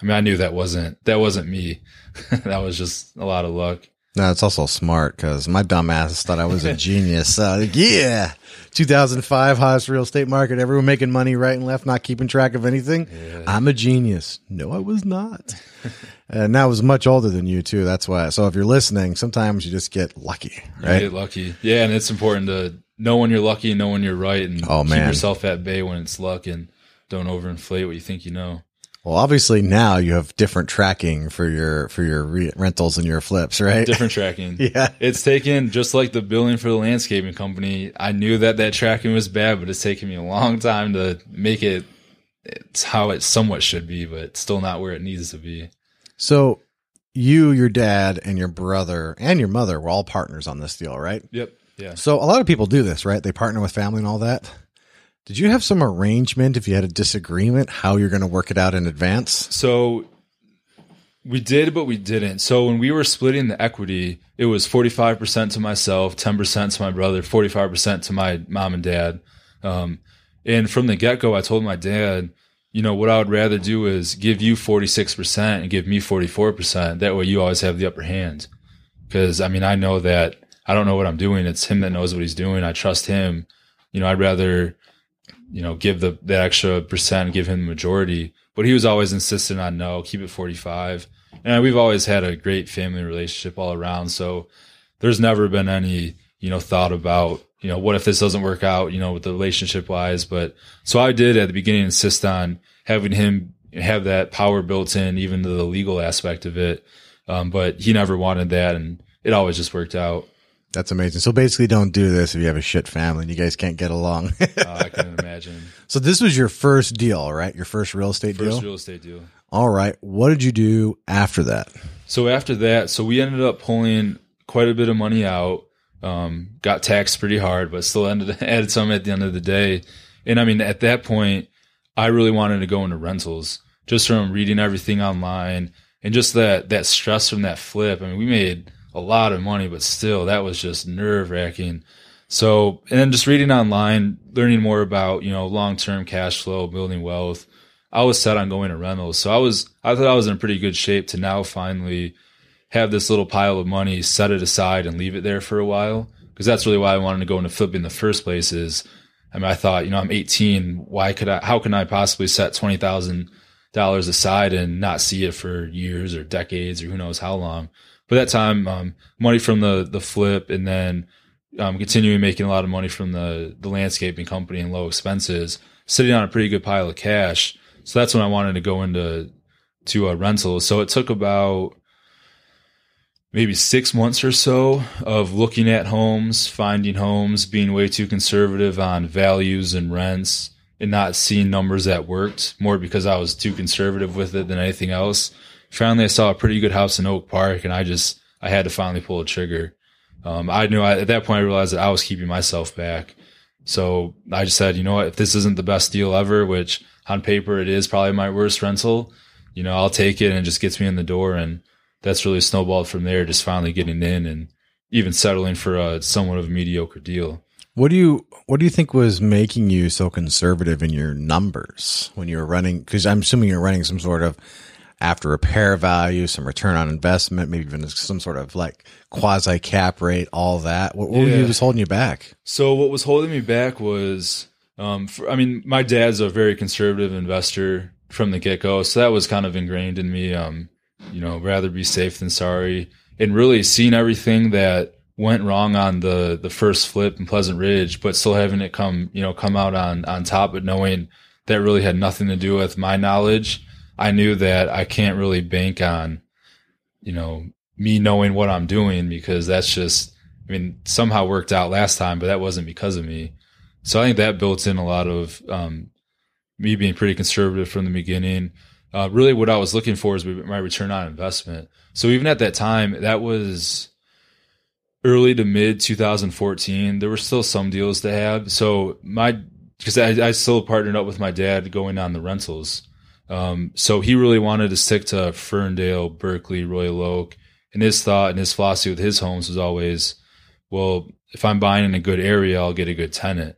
I mean, I knew that wasn't that wasn't me. <laughs> that was just a lot of luck. No, it's also smart because my dumb ass thought I was a genius. Uh, yeah, 2005 hottest real estate market. Everyone making money right and left, not keeping track of anything. I'm a genius. No, I was not. <laughs> and now I was much older than you too. That's why. So if you're listening, sometimes you just get lucky, You right? Get lucky, yeah, and it's important to know when you're lucky, know when you're right, and Oh, keep yourself at bay when it's luck, and don't overinflate what you think you know. Well, obviously now you have different tracking for your for your re- rentals and your flips, right? Different <laughs> tracking. Yeah. It's taken just like the billing for the landscaping company. I knew that that tracking was bad, but it's taken me a long time to make it. It's how it somewhat should be, but still not where it needs to be. So you, your dad, and your brother and your mother were all partners on this deal, right? Yep. Yeah. So a lot of people do this, right? They partner with family and all that. Did you have some arrangement if you had a disagreement how you're going to work it out in advance? So we did, but we didn't. So when we were splitting the equity, it was 45% to myself, 10% to my brother, 45% to my mom and dad. Um, and from the get go, I told my dad, you know, what I would rather do is give you 46% and give me 44%. That way you always have the upper hand. Cause I mean, I know that I don't know what I'm doing. It's him that knows what he's doing. I trust him. You know, I'd rather, you know, give the, the extra percent, give him the majority. But he was always insistent on no, keep it 45. And we've always had a great family relationship all around. So there's never been any, you know, thought about, you know, what if this doesn't work out, you know, with the relationship wise. But so I did at the beginning insist on having him have that power built in, even to the legal aspect of it. Um, but he never wanted that. And it always just worked out. That's amazing. So basically, don't do this if you have a shit family and you guys can't get along. <laughs> uh, I can <laughs> imagine. So this was your first deal, right? Your first real estate First deal. real estate deal. All right. What did you do after that? So after that, so we ended up pulling quite a bit of money out. Um, got taxed pretty hard, but still <laughs> ended added some at the end of the day. And I mean, at that point, I really wanted to go into rentals just from reading everything online and just that that stress from that flip. I mean, we made a lot of money, but still, that was just nerve wracking. So, and then just reading online, learning more about you know long term cash flow, building wealth. I was set on going to rentals, so I was I thought I was in pretty good shape to now finally have this little pile of money, set it aside, and leave it there for a while. Because that's really why I wanted to go into flipping in the first place. Is I mean, I thought, you know, I'm 18. Why could I? How can I possibly set twenty thousand dollars aside and not see it for years or decades or who knows how long? But that time, um, money from the the flip, and then um, continuing making a lot of money from the the landscaping company and low expenses, sitting on a pretty good pile of cash. So that's when I wanted to go into to a rental. So it took about maybe six months or so of looking at homes, finding homes, being way too conservative on values and rents, and not seeing numbers that worked more because I was too conservative with it than anything else. Finally, I saw a pretty good house in Oak Park, and I just I had to finally pull a trigger. Um, I knew I, at that point I realized that I was keeping myself back. So I just said, you know what, if this isn't the best deal ever, which on paper it is probably my worst rental, you know, I'll take it and it just gets me in the door. And that's really snowballed from there, just finally getting in and even settling for a somewhat of a mediocre deal. What do you What do you think was making you so conservative in your numbers when you were running? Because I'm assuming you're running some sort of after repair value, some return on investment, maybe even some sort of like quasi cap rate, all that. What, what Yeah. was holding you back? So what was holding me back was, um, for, I mean, my dad's a very conservative investor from the get go, so that was kind of ingrained in me. Um, you know, rather be safe than sorry, and really seeing everything that went wrong on the the first flip in Pleasant Ridge, but still having it come, you know, come out on on top, but knowing that really had nothing to do with my knowledge. I knew that I can't really bank on, you know, me knowing what I'm doing because that's just I mean, somehow worked out last time, but that wasn't because of me. So I think that built in a lot of um, me being pretty conservative from the beginning. Uh, really, what I was looking for is my return on investment. So even at that time, that was early to mid 2014. There were still some deals to have. So my because I, I still partnered up with my dad going on the rentals. Um, so he really wanted to stick to Ferndale, Berkley, Royal Oak. And his thought and his philosophy with his homes was always, well, if I'm buying in a good area, I'll get a good tenant.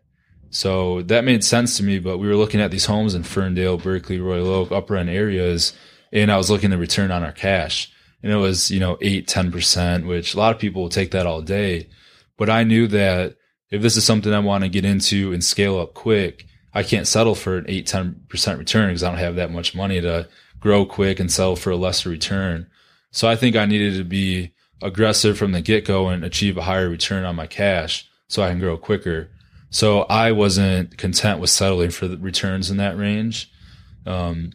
So that made sense to me. But we were looking at these homes in Ferndale, Berkley, Royal Oak, upper end areas, and I was looking to return on our cash. And it was, you know, eight, 10%, which a lot of people will take that all day. But I knew that if this is something I want to get into and scale up quick, I can't settle for an 8, 10% return because I don't have that much money to grow quick and sell for a lesser return. So I think I needed to be aggressive from the get go and achieve a higher return on my cash so I can grow quicker. So I wasn't content with settling for the returns in that range. Um,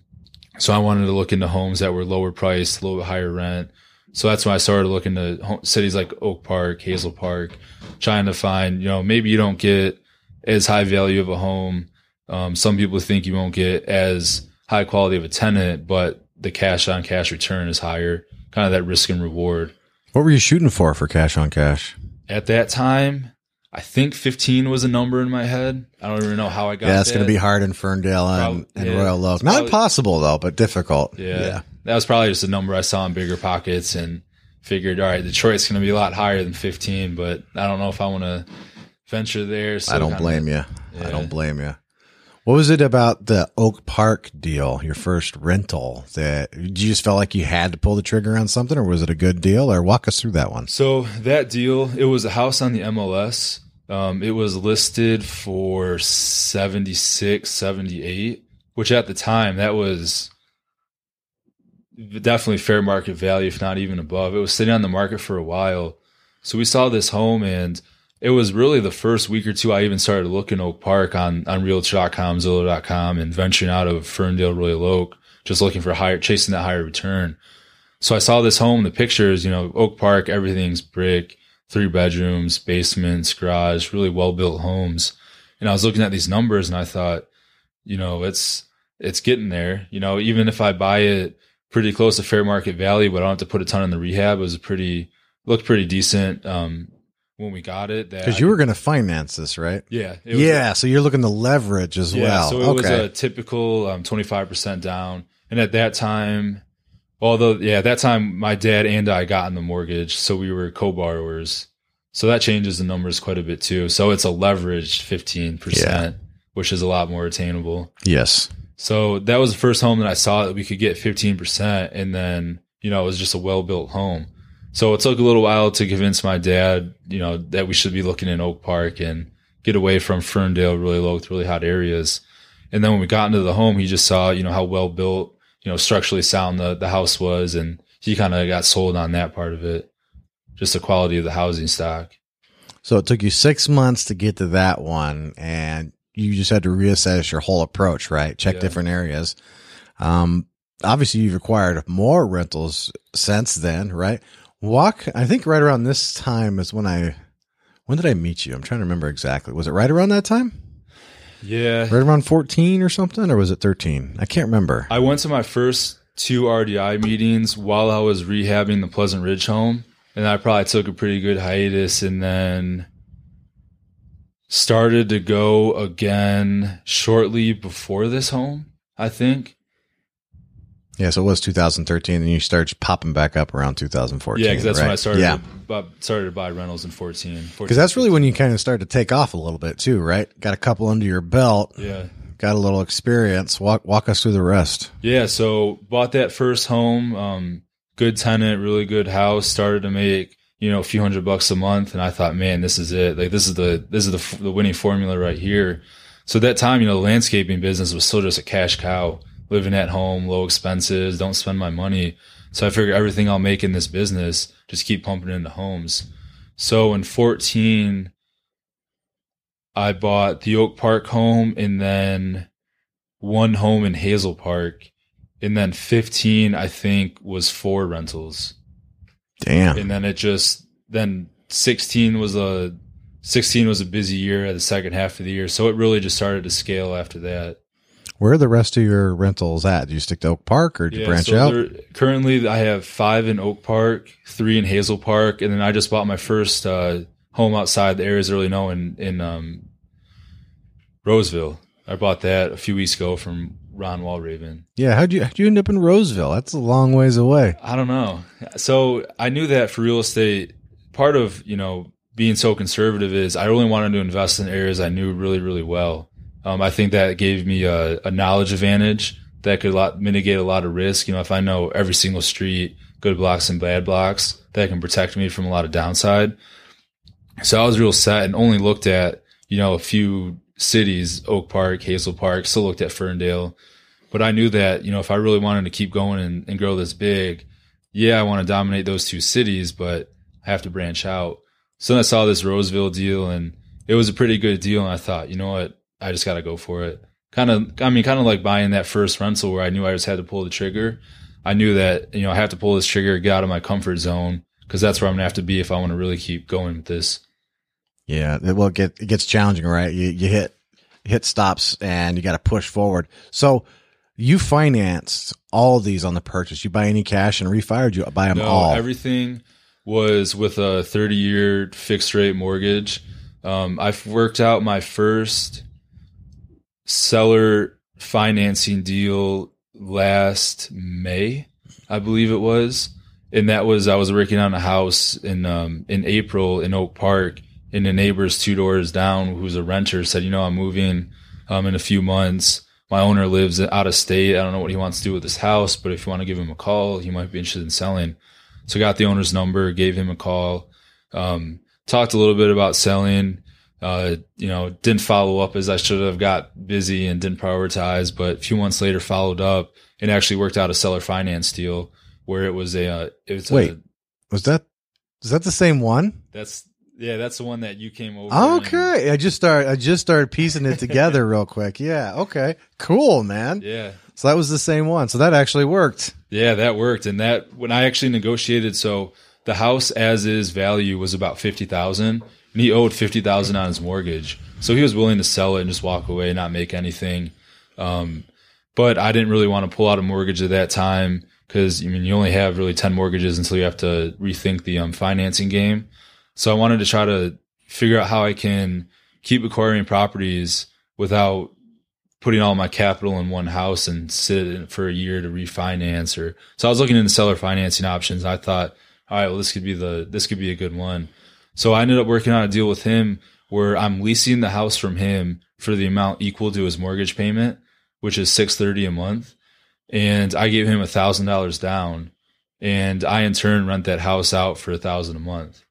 so I wanted to look into homes that were lower priced, a little bit higher rent. So that's when I started looking to cities like Oak Park, Hazel Park, trying to find, you know, maybe you don't get as high value of a home. Um, some people think you won't get as high quality of a tenant, but the cash on cash return is higher, kind of that risk and reward. What were you shooting for for cash on cash? At that time, I think 15 was a number in my head. I don't even know how I got there. Yeah, it's going to be hard in Ferndale and, Prob- and yeah. Royal Oak. Not probably- impossible though, but difficult. Yeah. yeah, That was probably just a number I saw in bigger pockets and figured, all right, Detroit's going to be a lot higher than 15, but I don't know if I want to venture there. So I don't blame you. I don't blame you. What was it about the Oak Park deal, your first rental, that you just felt like you had to pull the trigger on something, or was it a good deal? Or walk us through that one. So that deal, it was a house on the MLS. Um, it was listed for 76, 78, which at the time that was definitely fair market value, if not even above. It was sitting on the market for a while. So we saw this home and it was really the first week or two I even started looking Oak Park on on Realtor.com, Zillow.com, and venturing out of Ferndale, Royal Oak, just looking for higher, chasing that higher return. So I saw this home, the pictures, you know, Oak Park, everything's brick, three bedrooms, basements, garage, really well built homes. And I was looking at these numbers and I thought, you know, it's it's getting there. You know, even if I buy it pretty close to fair market value, but I don't have to put a ton in the rehab, it was a pretty looked pretty decent. Um, when we got it, because you were going to finance this, right? Yeah, yeah. A, so you're looking to leverage as yeah, well. So it okay. was a typical um, five percent down, and at that time, although yeah, at that time my dad and I got in the mortgage, so we were co-borrowers. So that changes the numbers quite a bit too. So it's a leveraged fifteen yeah. percent, which is a lot more attainable. Yes. So that was the first home that I saw that we could get fifteen percent, and then you know it was just a well built home. So it took a little while to convince my dad, you know, that we should be looking in Oak Park and get away from Ferndale, really low, really hot areas. And then when we got into the home, he just saw, you know, how well built, you know, structurally sound the, the house was. And he kind of got sold on that part of it, just the quality of the housing stock. So it took you six months to get to that one and you just had to reassess your whole approach, right? Check yeah. different areas. Um, obviously you've acquired more rentals since then, right? Walk, I think right around this time is when I, when did I meet you? I'm trying to remember exactly. Was it right around that time? Yeah. Right around 14 or something, or was it 13? I can't remember. I went to my first two RDI meetings while I was rehabbing the Pleasant Ridge home. And I probably took a pretty good hiatus and then started to go again shortly before this home, I think. Yeah, so it was 2013, and you started popping back up around 2014. Yeah, because that's right? when I started. Yeah. To, started to buy rentals in 14. Because that's really when you kind of started to take off a little bit too, right? Got a couple under your belt. Yeah. Got a little experience. Walk walk us through the rest. Yeah, so bought that first home. Um, good tenant, really good house. Started to make you know a few hundred bucks a month, and I thought, man, this is it. Like this is the this is the the winning formula right here. So at that time, you know, the landscaping business was still just a cash cow living at home, low expenses, don't spend my money. So I figure everything I'll make in this business, just keep pumping into homes. So in 14, I bought the Oak Park home and then one home in Hazel Park. And then 15, I think, was four rentals. Damn. And then it just, then 16 was a, 16 was a busy year at the second half of the year. So it really just started to scale after that. Where are the rest of your rentals at? Do you stick to Oak Park or do you branch so out? Currently, I have five in Oak Park, three in Hazel Park, and then I just bought my first uh, home outside the areas really know in in um, Roseville. I bought that a few weeks ago from Ron Walraven. Yeah, how'd you how'd you end up in Roseville? That's a long ways away. I don't know. So I knew that for real estate, part of you know being so conservative is I only wanted to invest in areas I knew really really well. Um, I think that gave me a, a knowledge advantage that could lot, mitigate a lot of risk. You know, if I know every single street, good blocks and bad blocks, that can protect me from a lot of downside. So I was real set and only looked at, you know, a few cities, Oak Park, Hazel Park, still looked at Ferndale. But I knew that, you know, if I really wanted to keep going and, and grow this big, yeah, I want to dominate those two cities, but I have to branch out. So then I saw this Roseville deal and it was a pretty good deal. And I thought, you know what? I just got to go for it. Kind of, I mean, kind of like buying that first rental where I knew I just had to pull the trigger. I knew that, you know, I have to pull this trigger, get out of my comfort zone because that's where I'm going to have to be if I want to really keep going with this. Yeah. Well, it, get, it gets challenging, right? You, you hit, hit stops and you got to push forward. So you financed all these on the purchase. You buy any cash and refired you buy them no, all. Everything was with a 30 year fixed rate mortgage. Um, I've worked out my first seller financing deal last May, I believe it was. And that was I was working on a house in um, in April in Oak Park, and the neighbors two doors down, who's a renter, said, "You know, I'm moving um, in a few months. My owner lives out of state. I don't know what he wants to do with this house, but if you want to give him a call, he might be interested in selling." So I got the owner's number, gave him a call, um, talked a little bit about selling uh, you know, didn't follow up as I should have. Got busy and didn't prioritize. But a few months later, followed up and actually worked out a seller finance deal where it was a. Uh, it was Wait, a, was that is that the same one? That's Yeah, that's the one that you came over. and- Okay, I just started. I just started piecing it together <laughs> real quick. Yeah. Okay. Cool, man. yeah. So that was the same one. So that actually worked. Yeah, that worked. And that when I actually negotiated, so the house as is value was about fifty thousand, and he owed fifty thousand on his mortgage. So he was willing to sell it and just walk away, not make anything. Um, but I didn't really want to pull out a mortgage at that time because I mean you only have really ten mortgages until you have to rethink the um, financing game. So I wanted to try to figure out how I can keep acquiring properties without putting all my capital in one house and sit for a year to refinance or so I was looking into seller financing options. I thought, all right, well this could be the this could be a good one. So I ended up working on a deal with him where I'm leasing the house from him for the amount equal to his mortgage payment, which is six thirty a month. And I gave him a thousand dollars down and I in turn rent that house out for a thousand a month.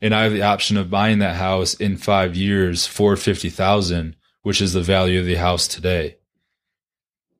And I have the option of buying that house in five years for fifty thousand, which is the value of the house today.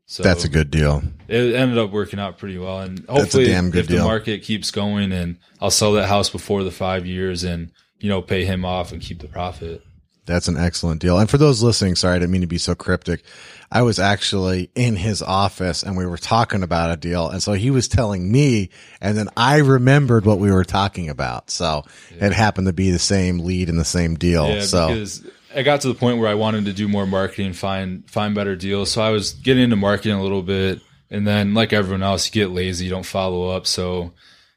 So That's a good deal. it ended up working out pretty well, and hopefully, if the market keeps going, and I'll sell that house before the five years, and you know, pay him off and keep the profit. That's an excellent deal. And for those listening, sorry, I didn't mean to be so cryptic. I was actually in his office and we were talking about a deal. And so he was telling me, and then I remembered what we were talking about. So it happened to be the same lead and the same deal. Yeah, so because I got to the point where I wanted to do more marketing, find find better deals. So I was getting into marketing a little bit, and then like everyone else, you get lazy, you don't follow up. So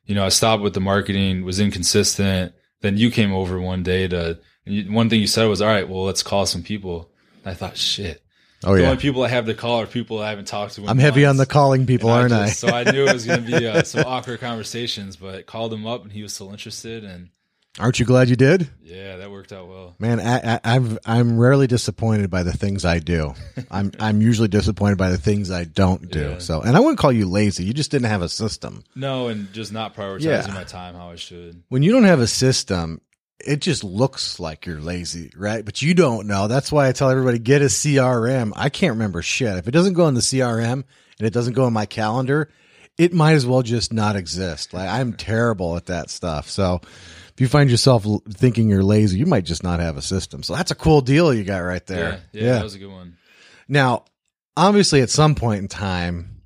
you know, I stopped with the marketing, was inconsistent. Then you came over one day to, and you, one thing you said was, "All right, well, let's call some people." And I thought, shit. oh the yeah, only people I have to call are people I haven't talked to. in I'm heavy on the calling people, And aren't I I? so I knew it was going to be uh, <laughs> some awkward conversations, but called him up and he was still interested, and Aren't you glad you did? yeah, that worked out well. Man, I, I, I'm I'm rarely disappointed by the things I do. <laughs> I'm I'm usually disappointed by the things I don't do. Yeah. So, and I wouldn't call you lazy. You just didn't have a system. No, and just not prioritizing Yeah. my time how I should. when you don't have a system, it just looks like you're lazy, right? But you don't know. That's why I tell everybody get a CRM. I can't remember shit. If it doesn't go in the CRM and it doesn't go in my calendar, it might as well just not exist. Like I'm terrible at that stuff. So if you find yourself thinking you're lazy, you might just not have a system. So that's a cool deal you got right Yeah, there. yeah, that was a good one. Now, obviously, at some point in time,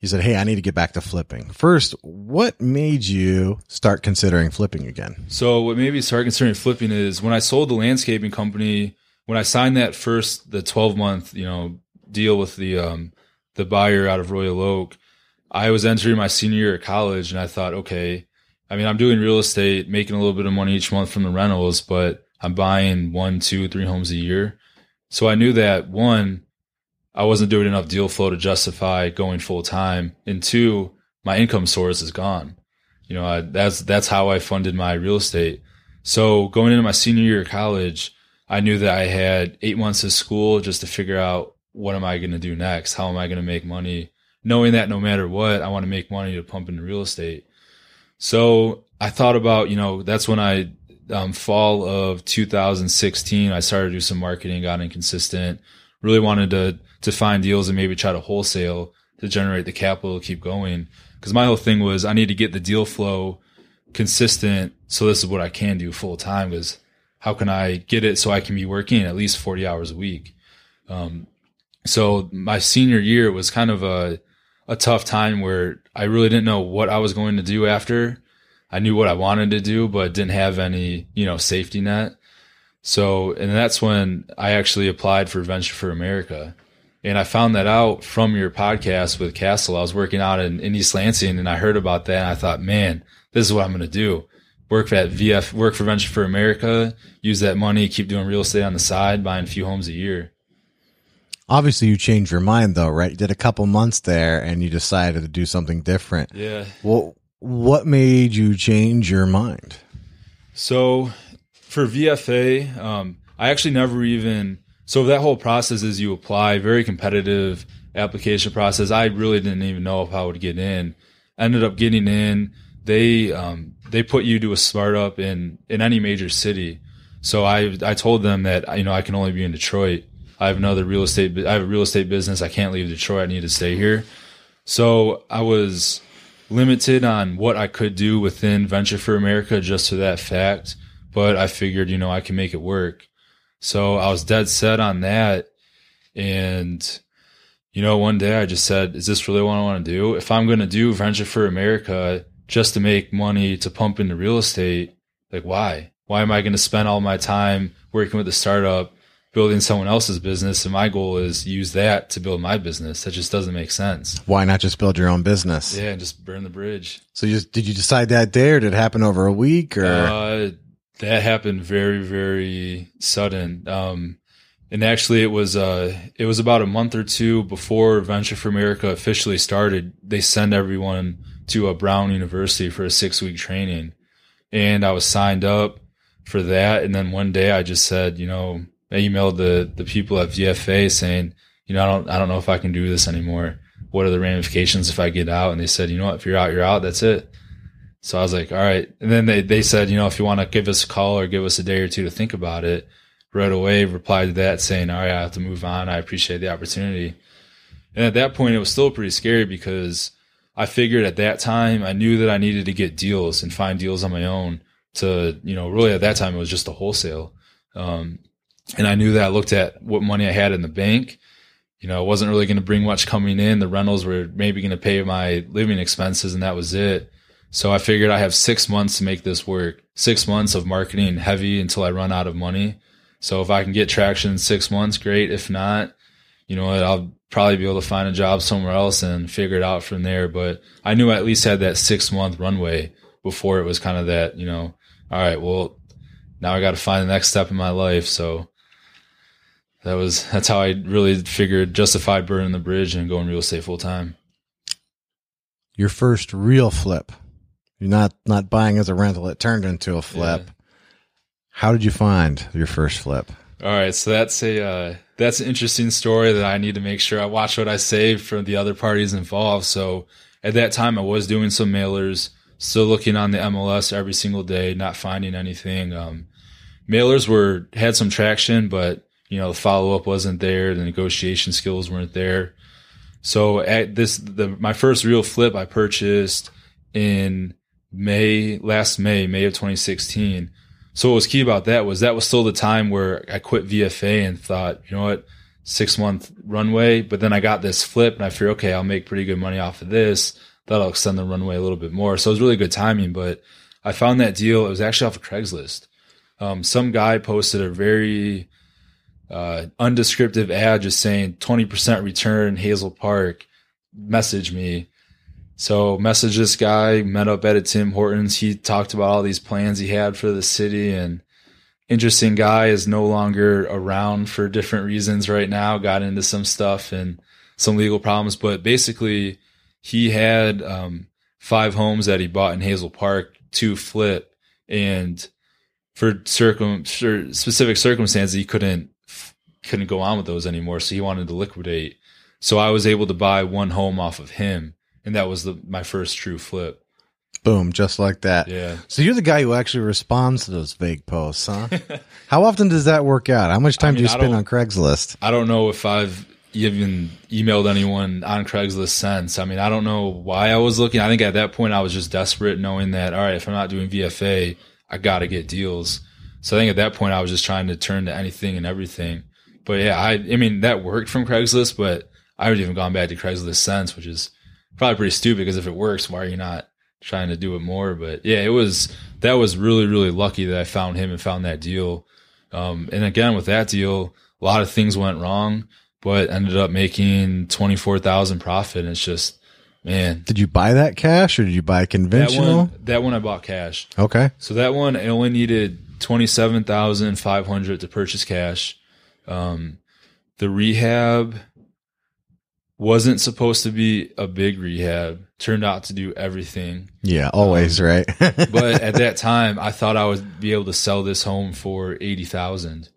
you said, Hey, I need to get back to flipping. First, what made you start considering flipping again? So what made me start considering flipping is when I sold the landscaping company, when I signed that first the 12 month, you know, deal with the um the buyer out of Royal Oak, I was entering my senior year of college and I thought, okay, I mean, I'm doing real estate, making a little bit of money each month from the rentals, but I'm buying one, two, three homes a year. So I knew that one, I wasn't doing enough deal flow to justify going full time. And two, my income source is gone. You know, I, that's, that's how I funded my real estate. So going into my senior year of college, I knew that I had eight months of school just to figure out what am I going to do next? How am I going to make money? Knowing that no matter what, I want to make money to pump into real estate. So I thought about, you know, that's when I, um, fall of 2016, I started to do some marketing, got inconsistent, really wanted to, to find deals and maybe try to wholesale to generate the capital to keep going. Cause my whole thing was I need to get the deal flow consistent. So this is what I can do full time because how can I get it so I can be working at least 40 hours a week? Um, so my senior year was kind of a, a tough time where I really didn't know what I was going to do after. I knew what I wanted to do, but didn't have any, you know, safety net. So, and that's when I actually applied for Venture for America. And I found that out from your podcast with Castle. I was working out in, in East Lansing and I heard about that and I thought, man, this is what I'm going to do. Work at VF, work for Venture for America, use that money, keep doing real estate on the side, buying a few homes a year. Obviously, you changed your mind though, right? You did a couple months there and you decided to do something different. Yeah. Well, what made you change your mind? So for VFA, um, I actually never even so that whole process is you apply, very competitive application process. I really didn't even know if I would get in. Ended up getting in. They um, they put you to a startup in in any major city. So I I told them that you know I can only be in Detroit. I have another real estate. I have a real estate business. I can't leave Detroit. I need to stay here. So I was limited on what I could do within Venture for America just to that fact. but I figured, you know, I can make it work. So I was dead set on that. And, you know, one day I just said, is this really what I want to do? If I'm going to do Venture for America just to make money to pump into real estate, like why? Why am I going to spend all my time working with a startup, building someone else's business? And my goal is use that to build my business. That just doesn't make sense. Why not just build your own business? Yeah, and just burn the bridge. So you just, did you decide that day or did it happen over a week or? Uh, that happened very, very sudden. Um, and actually it was, uh, it was about a month or two before Venture for America officially started. They send everyone to a Brown University for a six week training. And I was signed up for that. And then one day I just said, you know, I emailed the, the people at VFA saying, you know, I don't, I don't know if I can do this anymore. What are the ramifications if I get out? And they said, you know what, if you're out, you're out. That's it. So I was like, all right. And then they, they said, you know, if you want to give us a call or give us a day or two to think about it, right away replied to that saying, all right, I have to move on. I appreciate the opportunity. And at that point, it was still pretty scary because I figured at that time, I knew that I needed to get deals and find deals on my own to, you know, really at that time, it was just a wholesale. Um, and I knew that I looked at what money I had in the bank. You know, it wasn't really going to bring much coming in. The rentals were maybe going to pay my living expenses and that was it. So I figured I have six months to make this work. Six months of marketing heavy until I run out of money. So if I can get traction in six months, great. If not, you know I'll probably be able to find a job somewhere else and figure it out from there. But I knew I at least had that six month runway before it was kind of that, you know, all right, well, now I got to find the next step in my life. So that was, that's how I really figured justified burning the bridge and going real estate full time. Your first real flip. You're not, not buying as a rental. It turned into a flip. Yeah. How did you find your first flip? All right, so that's a uh, that's an interesting story that I need to make sure I watch what I say for the other parties involved. So at that time, I was doing some mailers, still looking on the MLS every single day, not finding anything. Um, mailers were had some traction, but you know the follow up wasn't there, the negotiation skills weren't there. So at this, the my first real flip I purchased in May last May, May of 2016 so what was key about that was that was still the time where I quit VFA and thought, you know what, six month runway. But then I got this flip and I figured, okay, I'll make pretty good money off of this. That'll extend the runway a little bit more. So it was really good timing. But I found that deal. It was actually off of Craigslist. Um, some guy posted a very uh, undescriptive ad just saying 20% return Hazel Park. Message me. So message this guy, met up at a Tim Hortons. He talked about all these plans he had for the city and interesting guy is no longer around for different reasons right now, got into some stuff and some legal problems, but basically he had, um, five homes that he bought in Hazel Park to flip and for circum, for specific circumstances, he couldn't, couldn't go on with those anymore. So he wanted to liquidate. So I was able to buy one home off of him and that was the my first true flip. Boom, just like that. Yeah. So you're the guy who actually responds to those vague posts, huh? <laughs> How often does that work out? How much time I mean, do you spend on Craigslist? I don't know if I've even emailed anyone on Craigslist since. I mean, I don't know why I was looking. I think at that point I was just desperate, knowing that all right, if I'm not doing VFA, I got to get deals. So I think at that point I was just trying to turn to anything and everything. But yeah, I I mean that worked from Craigslist, but I haven't even gone back to Craigslist since, which is probably pretty stupid because if it works, why are you not trying to do it more? But yeah, it was that was really really lucky that I found him and found that deal. Um, and again, with that deal, a lot of things went wrong, but ended up making twenty four thousand profit. And it's just man, Did you buy that cash or did you buy that conventional? one that one I bought cash. Okay. So that one I only needed twenty seven thousand five hundred to purchase cash. Um, the rehab wasn't supposed to be a big rehab. Turned out to do everything. Yeah, always, right? <laughs> But at that time, I thought I would be able to sell this home for eighty thousand.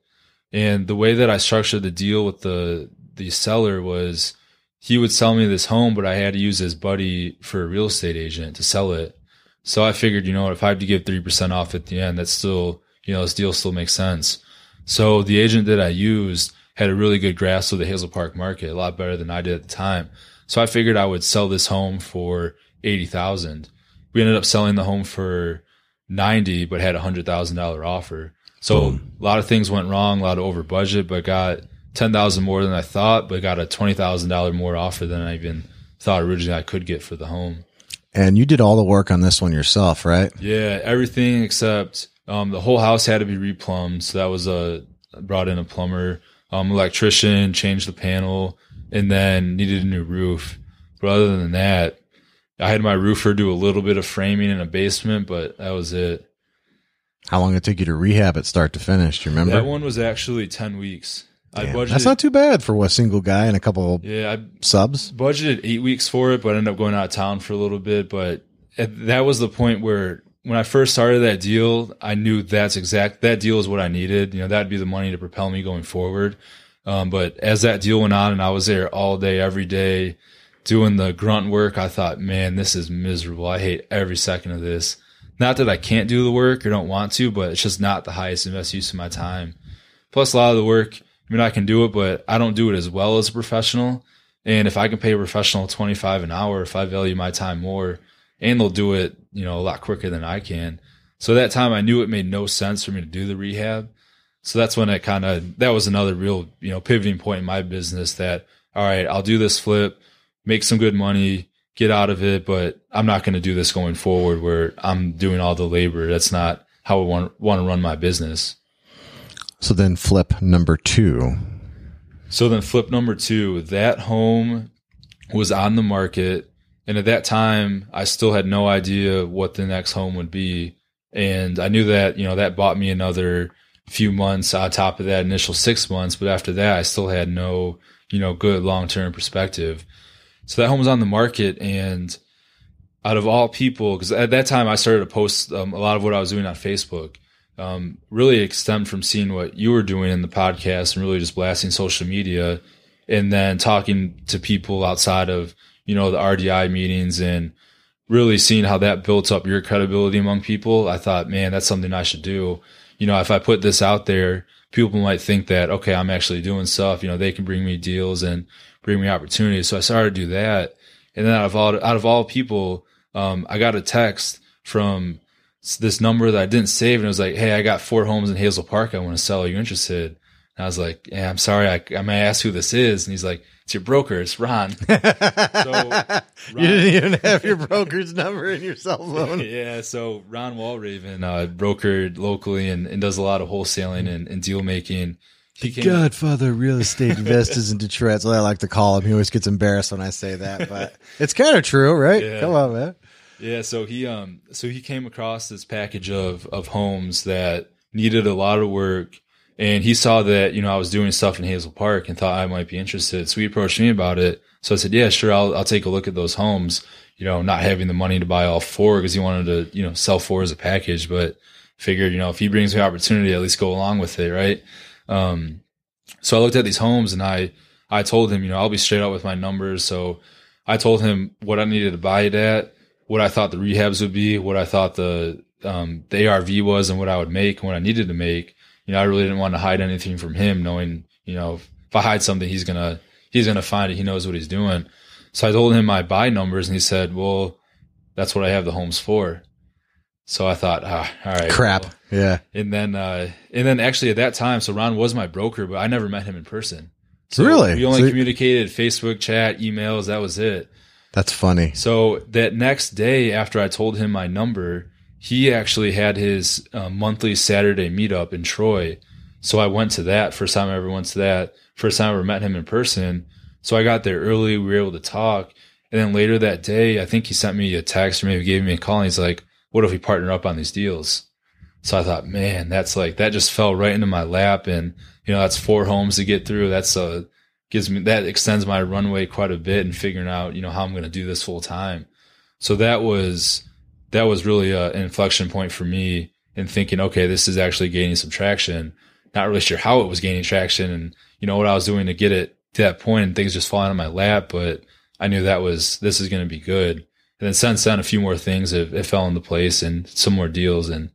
And the way that I structured the deal with the the seller was he would sell me this home, but I had to use his buddy for a real estate agent to sell it. So I figured, you know what, if I have to give three percent off at the end, that's still you know, this deal still makes sense. So the agent that I used had a really good grasp of the Hazel Park market, a lot better than I did at the time. So I figured I would sell this home for eighty thousand. We ended up selling the home for 90, but had a hundred thousand dollar offer. So a lot of things went wrong, a lot of over budget, but got 10,000 more than I thought, but got a $20,000 more offer than I even thought originally I could get for the home. And you did all the work on this one yourself, right? Yeah, everything except um, the whole house had to be replumbed. So that was a brought in a plumber, um, electrician, changed the panel, and then needed a new roof. But other than that, I had my roofer do a little bit of framing in a basement, but that was it. How long it took you to rehab it start to finish? Do you remember? That one was actually ten weeks. I budgeted. That's not too bad for a single guy and a couple yeah, I subs. budgeted eight weeks for it, but I ended up going out of town for a little bit. But at, that was the point where when I first started that deal, I knew that's exact that deal is what I needed. You know, that'd be the money to propel me going forward. Um, but as that deal went on and I was there all day, every day doing the grunt work, I thought, man, this is miserable. I hate every second of this. Not that I can't do the work or don't want to, but it's just not the highest and best use of my time. Plus a lot of the work, I mean, I can do it, but I don't do it as well as a professional. And if I can pay a professional 25 an hour, if I value my time more and they'll do it, you know, a lot quicker than I can. So that time I knew it made no sense for me to do the rehab. So that's when it kind of, that was another real, you know, pivoting point in my business that, all right, I'll do this flip, make some good money, get out of it, but I'm not going to do this going forward where I'm doing all the labor. That's not how I want, want to run my business. So then flip number two. So then flip number two, that home was on the market. And at that time, I still had no idea what the next home would be. And I knew that, you know, that bought me another few months on top of that initial six months. But after that, I still had no, you know, good long term perspective. So that home was on the market. And out of all people, because at that time I started to post um, a lot of what I was doing on Facebook um, really stemmed from seeing what you were doing in the podcast and really just blasting social media and then talking to people outside of, you know, the RDI meetings and really seeing how that built up your credibility among people. I thought, man, that's something I should do. You know, if I put this out there, people might think that, okay, I'm actually doing stuff, you know, they can bring me deals and bring me opportunities. So I started to do that. And then out of all, out of all people, um, I got a text from this number that I didn't save, and it was like, "Hey, I got four homes in Hazel Park. I want to sell. Are you interested?" And I was like, "Yeah, I'm sorry. I, I may ask who this is." And he's like, "It's your broker. It's Ron." <laughs> so Ron, You didn't even have your broker's number in your cell phone. <laughs> yeah, so Ron Walraven, uh, brokered locally and, and does a lot of wholesaling and, and deal making. He Godfather real estate investors in Detroit. That's what I like to call him. He always gets embarrassed when I say that, but <laughs> it's kind of true, right? Yeah. Come on, man. Yeah, so he um so he came across this package of of homes that needed a lot of work and he saw that, you know, I was doing stuff in Hazel Park and thought I might be interested. So he approached me about it. So I said, "Yeah, sure, I'll I'll take a look at those homes." You know, not having the money to buy all four because he wanted to, you know, sell four as a package, but figured, you know, if he brings me opportunity, at least go along with it, right? Um so I looked at these homes and I I told him, you know, I'll be straight up with my numbers. So I told him what I needed to buy it at, what I thought the rehabs would be, what I thought the um, the ARV was, and what I would make, and what I needed to make. You know, I really didn't want to hide anything from him, knowing you know if I hide something, he's gonna he's gonna find it. He knows what he's doing. So I told him my buy numbers, and he said, "Well, that's what I have the homes for." So I thought, ah, all right, Crap. well. Yeah. And then, uh, and then actually at that time, so Ron was my broker, but I never met him in person. So Really? We only So- communicated Facebook chat, emails. That was it. That's funny. So that next day after I told him my number, he actually had his uh, monthly Saturday meetup in Troy. So I went to that first time I ever went to that. First time I ever met him in person. So I got there early. We were able to talk. And then later that day, I think he sent me a text or maybe gave me a call. And he's like, what if we partner up on these deals? So I thought, man, that's like, that just fell right into my lap. And, you know, that's four homes to get through. That's a, gives me, that extends my runway quite a bit and figuring out, you know, how I'm going to do this full time. So that was, that was really a, an inflection point for me in thinking, okay, this is actually gaining some traction. Not really sure how it was gaining traction and, you know, what I was doing to get it to that point and things just falling on my lap, but I knew that was, this is going to be good. And then since then, a few more things have, have fell into place and some more deals and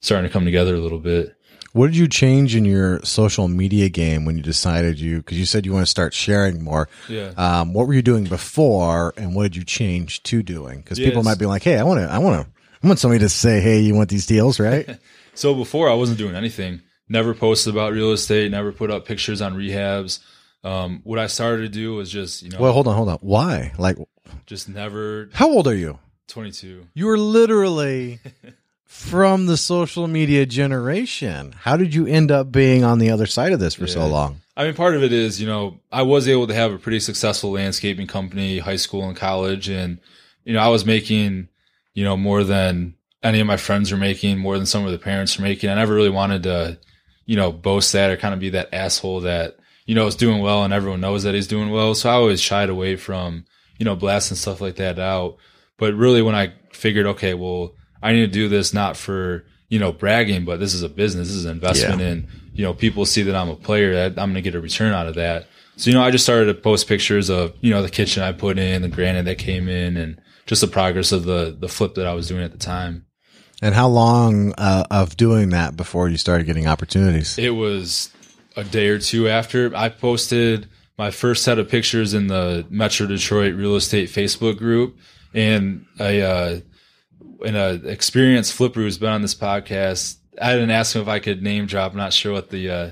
starting to come together a little bit. What did you change in your social media game when you decided you, because you said you want to start sharing more? Yeah. Um, what were you doing before and what did you change to doing? Because people might be like, Hey, I want to, I want to, I want somebody to say, "Hey, you want these deals, right?" <laughs> So before I wasn't doing anything. Never posted about real estate. Never put up pictures on rehabs. Um, what I started to do was just you know well, hold on, hold on. Why? Like, just never how old are you? 22. You are literally <laughs> from the social media generation. How did you end up being on the other side of this for so long? I mean, part of it is, you know, I was able to have a pretty successful landscaping company, high school and college. And, you know, I was making, you know, more than any of my friends were making, more than some of the parents were making. I never really wanted to, you know, boast that or kind of be that asshole that, you know, is doing well and everyone knows that he's doing well. So I always shied away from, you know, blasting stuff like that out. But really when I figured, okay, well, I need to do this not for, you know, bragging, but this is a business. This is an investment Yeah. in, you know, people see that I'm a player that I'm going to get a return out of that. So, you know, I just started to post pictures of, you know, the kitchen I put in, the granite that came in and just the progress of the, the flip that I was doing at the time. And how long uh, of doing that before you started getting opportunities? It was a day or two after I posted my first set of pictures in the Metro Detroit real estate Facebook group and I, uh, and a experienced flipper who's been on this podcast. I didn't ask him if I could name drop. I'm not sure what the, uh,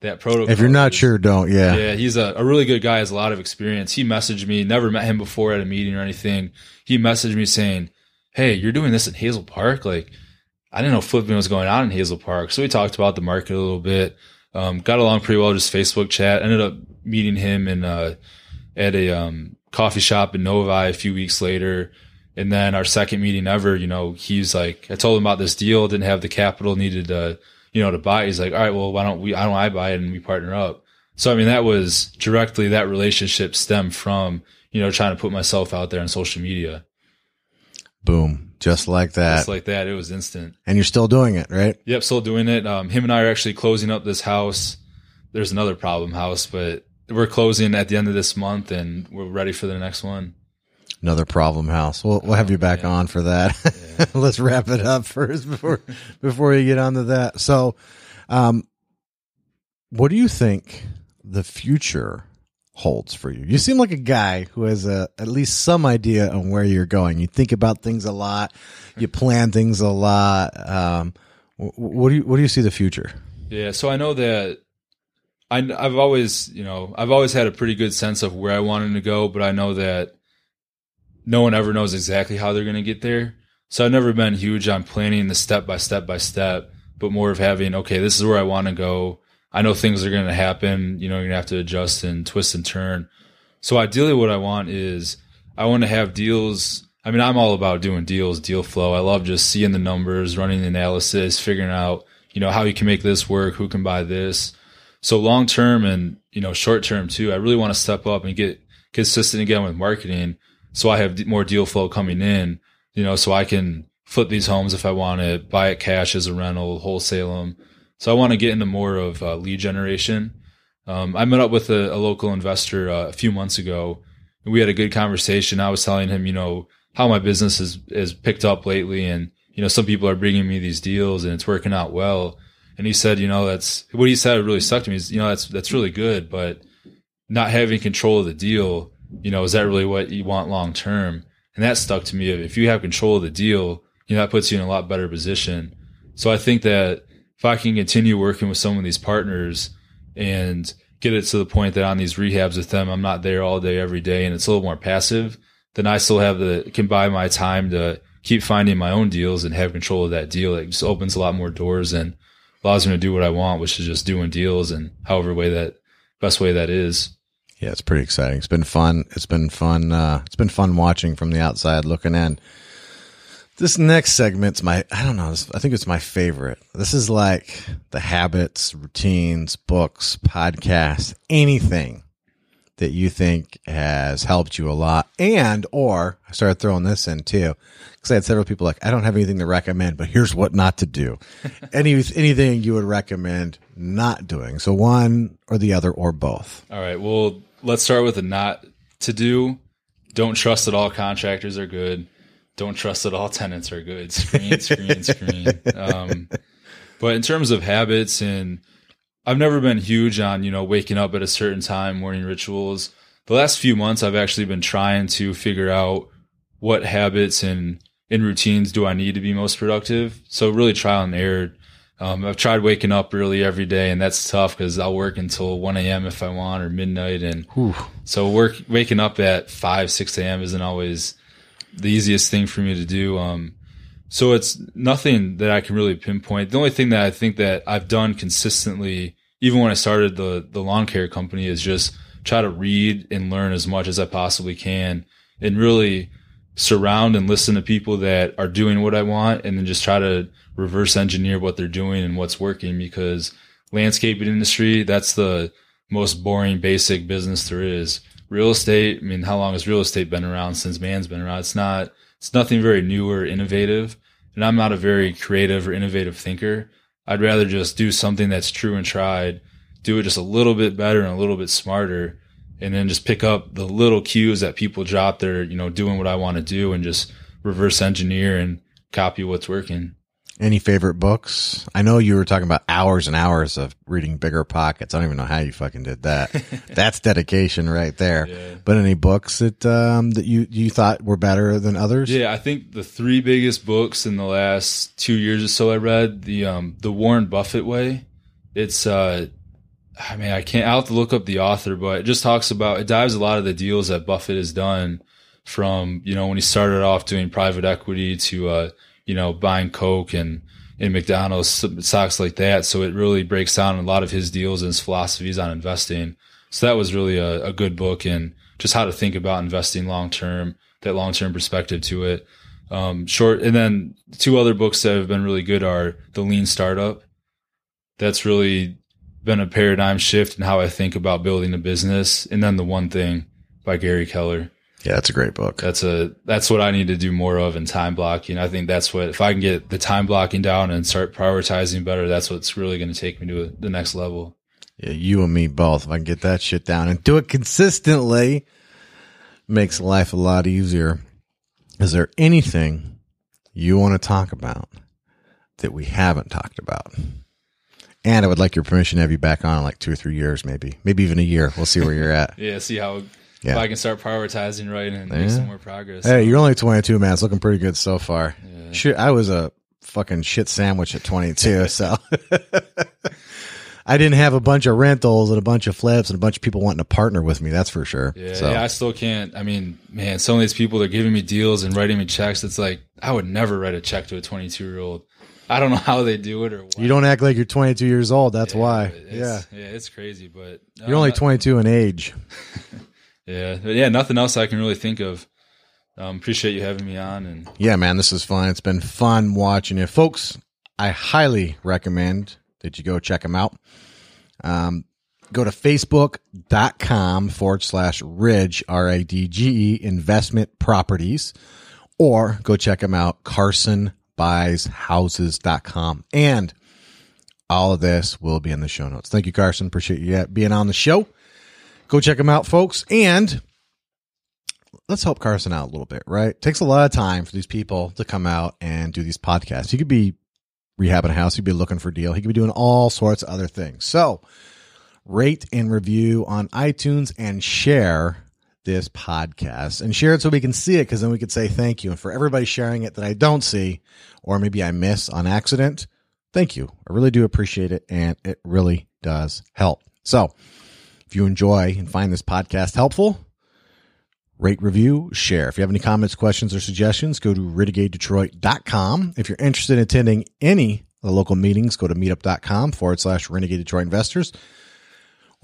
that protocol. if you're not is. sure, don't. Yeah. Yeah, he's a, a really good guy, has a lot of experience. He messaged me, never met him before at a meeting or anything. He messaged me saying, Hey, you're doing this in Hazel Park? Like, I didn't know flipping was going on in Hazel Park. So we talked about the market a little bit. Um, got along pretty well, just Facebook chat. Ended up meeting him in, uh, at a, um, coffee shop in Novi a few weeks later. And then our second meeting ever, you know, he's like, I told him about this deal, didn't have the capital needed to, you know, to buy. He's like, all right, well, why don't we, why don't I buy it and we partner up? So, I mean, that was directly that relationship stemmed from, you know, trying to put myself out there on social media. Boom. Just like that. Just like that. It was instant. and you're still doing it, right? Yep. Still doing it. Um, him and I are actually closing up this house. There's another problem house, but we're closing at the end of this month and we're ready for the next one. Another problem house. We'll we'll have you back yeah. on for that. <laughs> Let's wrap it up first before <laughs> before you get onto that. So, um, what do you think the future holds for you? You seem like a guy who has a at least some idea on where you're going. You think about things a lot. You <laughs> plan things a lot. Um, what do you what do you see the future? Yeah, so I know that I, I've always, you know, I've always had a pretty good sense of where I wanted to go, but I know that no one ever knows exactly how they're going to get there. So I've never been huge on planning the step by step by step, but more of having, okay, this is where I want to go. I know things are going to happen. You know, you're going to have to adjust and twist and turn. So ideally, what I want is I want to have deals. I mean, I'm all about doing deals, deal flow. I love just seeing the numbers, running the analysis, figuring out, you know, how you can make this work, who can buy this. So long term and, you know, short term too, I really want to step up and get consistent again with marketing. So I have more deal flow coming in, you know, so I can flip these homes if I want to buy it cash as a rental, wholesale them. So I want to get into more of uh, lead generation. Um, I met up with a, a local investor uh, a few months ago and we had a good conversation. I was telling him, you know, how my business is, is picked up lately. And, you know, some people are bringing me these deals and it's working out well. And he said, you know, that's what he said really stuck to me is, you know, that's, that's really good, but not having control of the deal, you know, is that really what you want long term? And that stuck to me. If you have control of the deal, you know, that puts you in a lot better position. So I think that if I can continue working with some of these partners and get it to the point that on these rehabs with them, I'm not there all day, every day, and it's a little more passive, then I still have the, can buy my time to keep finding my own deals and have control of that deal. It just opens a lot more doors and allows me to do what I want, which is just doing deals and however way that, best way that is. Yeah, it's pretty exciting. It's been fun. It's been fun. Uh, it's been fun watching from the outside looking in. This next segment's my, I don't know, I think it's my favorite. This is like the habits, routines, books, podcasts, anything that you think has helped you a lot. And, or I started throwing this in too, because I had several people like, I don't have anything to recommend, but here's what not to do. <laughs> Any, anything you would recommend not doing. So one or the other or both. All right. Well, let's start with the not to do. Don't trust that all contractors are good. Don't trust that all <laughs> tenants are good. Screen, screen, screen. <laughs> Um, but in terms of habits and I've never been huge on, you know, waking up at a certain time, morning rituals. The last few months, I've actually been trying to figure out what habits and, in routines do I need to be most productive? So really trial and error. Um, I've tried waking up early every day, and that's tough because I'll work until 1 a.m. if I want or midnight, and Whew. so work waking up at 5 6 a.m. isn't always the easiest thing for me to do. Um, so it's nothing that I can really pinpoint. The only thing that I think that I've done consistently, even when I started the the lawn care company, is just try to read and learn as much as I possibly can, and really surround and listen to people that are doing what I want, and then just try to reverse engineer what they're doing and what's working. Because landscaping industry, that's the most boring, basic business there is. Real estate, I mean, how long has real estate been around since man's been around? It's not, it's nothing very new or innovative. And I'm not a very creative or innovative thinker. I'd rather just do something that's true and tried, do it just a little bit better and a little bit smarter, and then just pick up the little cues that people drop there, you know, doing what I want to do and just reverse engineer and copy what's working. Any favorite books? I know you were talking about hours and hours of reading Bigger Pockets. I don't even know how you fucking did that. <laughs> That's dedication right there. Yeah. But any books that um, that you you thought were better than others? Yeah, I think the three biggest books in the last two years or so I read the um the Warren Buffett way. It's uh I mean I can't I'll have to look up the author, but it just talks about it dives a lot of the deals that Buffett has done from, you know, when he started off doing private equity to uh, you know, buying Coke and in McDonald's stocks like that. So it really breaks down a lot of his deals and his philosophies on investing. So that was really a, a good book and just how to think about investing long term, that long term perspective to it. Um, short, and then two other books that have been really good are The Lean Startup. That's really been a paradigm shift in how I think about building a business. And then The One Thing by Gary Keller. Yeah, that's a great book. That's a that's what I need to do more of in time blocking. I think that's what if I can get the time blocking down and start prioritizing better, that's what's really going to take me to the next level. Yeah, you and me both. If I can get that shit down and do it consistently, makes life a lot easier. Is there anything you want to talk about that we haven't talked about? And I would like your permission to have you back on in like two or three years, maybe, maybe even a year. We'll see where you're at. <laughs> Yeah, see how if Yeah. I can start prioritizing right and Yeah. make some more progress. Hey, you're only 22, man. It's looking pretty good so far. Shit, I was a fucking shit sandwich at 22, <laughs> so <laughs> I didn't have a bunch of rentals and a bunch of flips and a bunch of people wanting to partner with me. That's for sure. Yeah, so yeah, I still can't. I mean, man, some of these people they're giving me deals and writing me checks. It's like I would never write a check to a 22 year old. I don't know how they do it or what. you don't act like you're 22 years old. That's Yeah, why. Yeah. yeah, it's crazy, but uh, You're only 22 in age. <laughs> Yeah, but yeah, nothing else I can really think of. Um, appreciate you having me on, and Yeah, man, this is fun. It's been fun watching you. Folks, I highly recommend that you go check them out. Um, go to facebook.com forward slash Ridge, r-i-d-g-e investment properties, or go check them out, carsonbuyshouses.com. And all of this will be in the show notes. Thank you, Carson. Appreciate you being on the show. Go check them out, folks. And let's help Carson out a little bit, right? It takes a lot of time for these people to come out and do these podcasts. He could be rehabbing a house, he'd be looking for a deal, he could be doing all sorts of other things. So, rate and review on iTunes and share this podcast and share it so we can see it because then we could say thank you. And for everybody sharing it that I don't see or maybe I miss on accident, thank you. I really do appreciate it and it really does help. So, if you enjoy and find this podcast helpful, rate, review, share. If you have any comments, questions, or suggestions, go to renegadedetroit.com. If you're interested in attending any of the local meetings, go to meetup.com forward slash renegade Detroit investors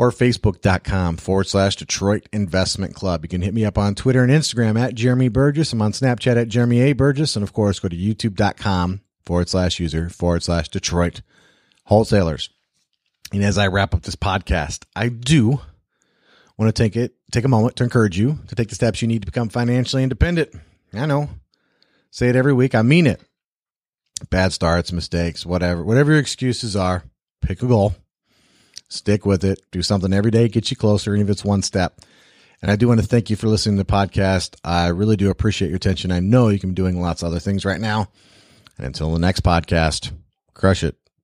or facebook.com forward slash Detroit Investment Club. You can hit me up on Twitter and Instagram at Jeremy Burgess. I'm on Snapchat at Jeremy A. Burgess. And of course, go to youtube.com forward slash user forward slash Detroit wholesalers. And as I wrap up this podcast, I do want to take it take a moment to encourage you to take the steps you need to become financially independent. I know. Say it every week. I mean it. Bad starts, mistakes, whatever. Whatever your excuses are, pick a goal. Stick with it. Do something every day, get you closer, even if it's one step. And I do want to thank you for listening to the podcast. I really do appreciate your attention. I know you can be doing lots of other things right now. And until the next podcast, crush it.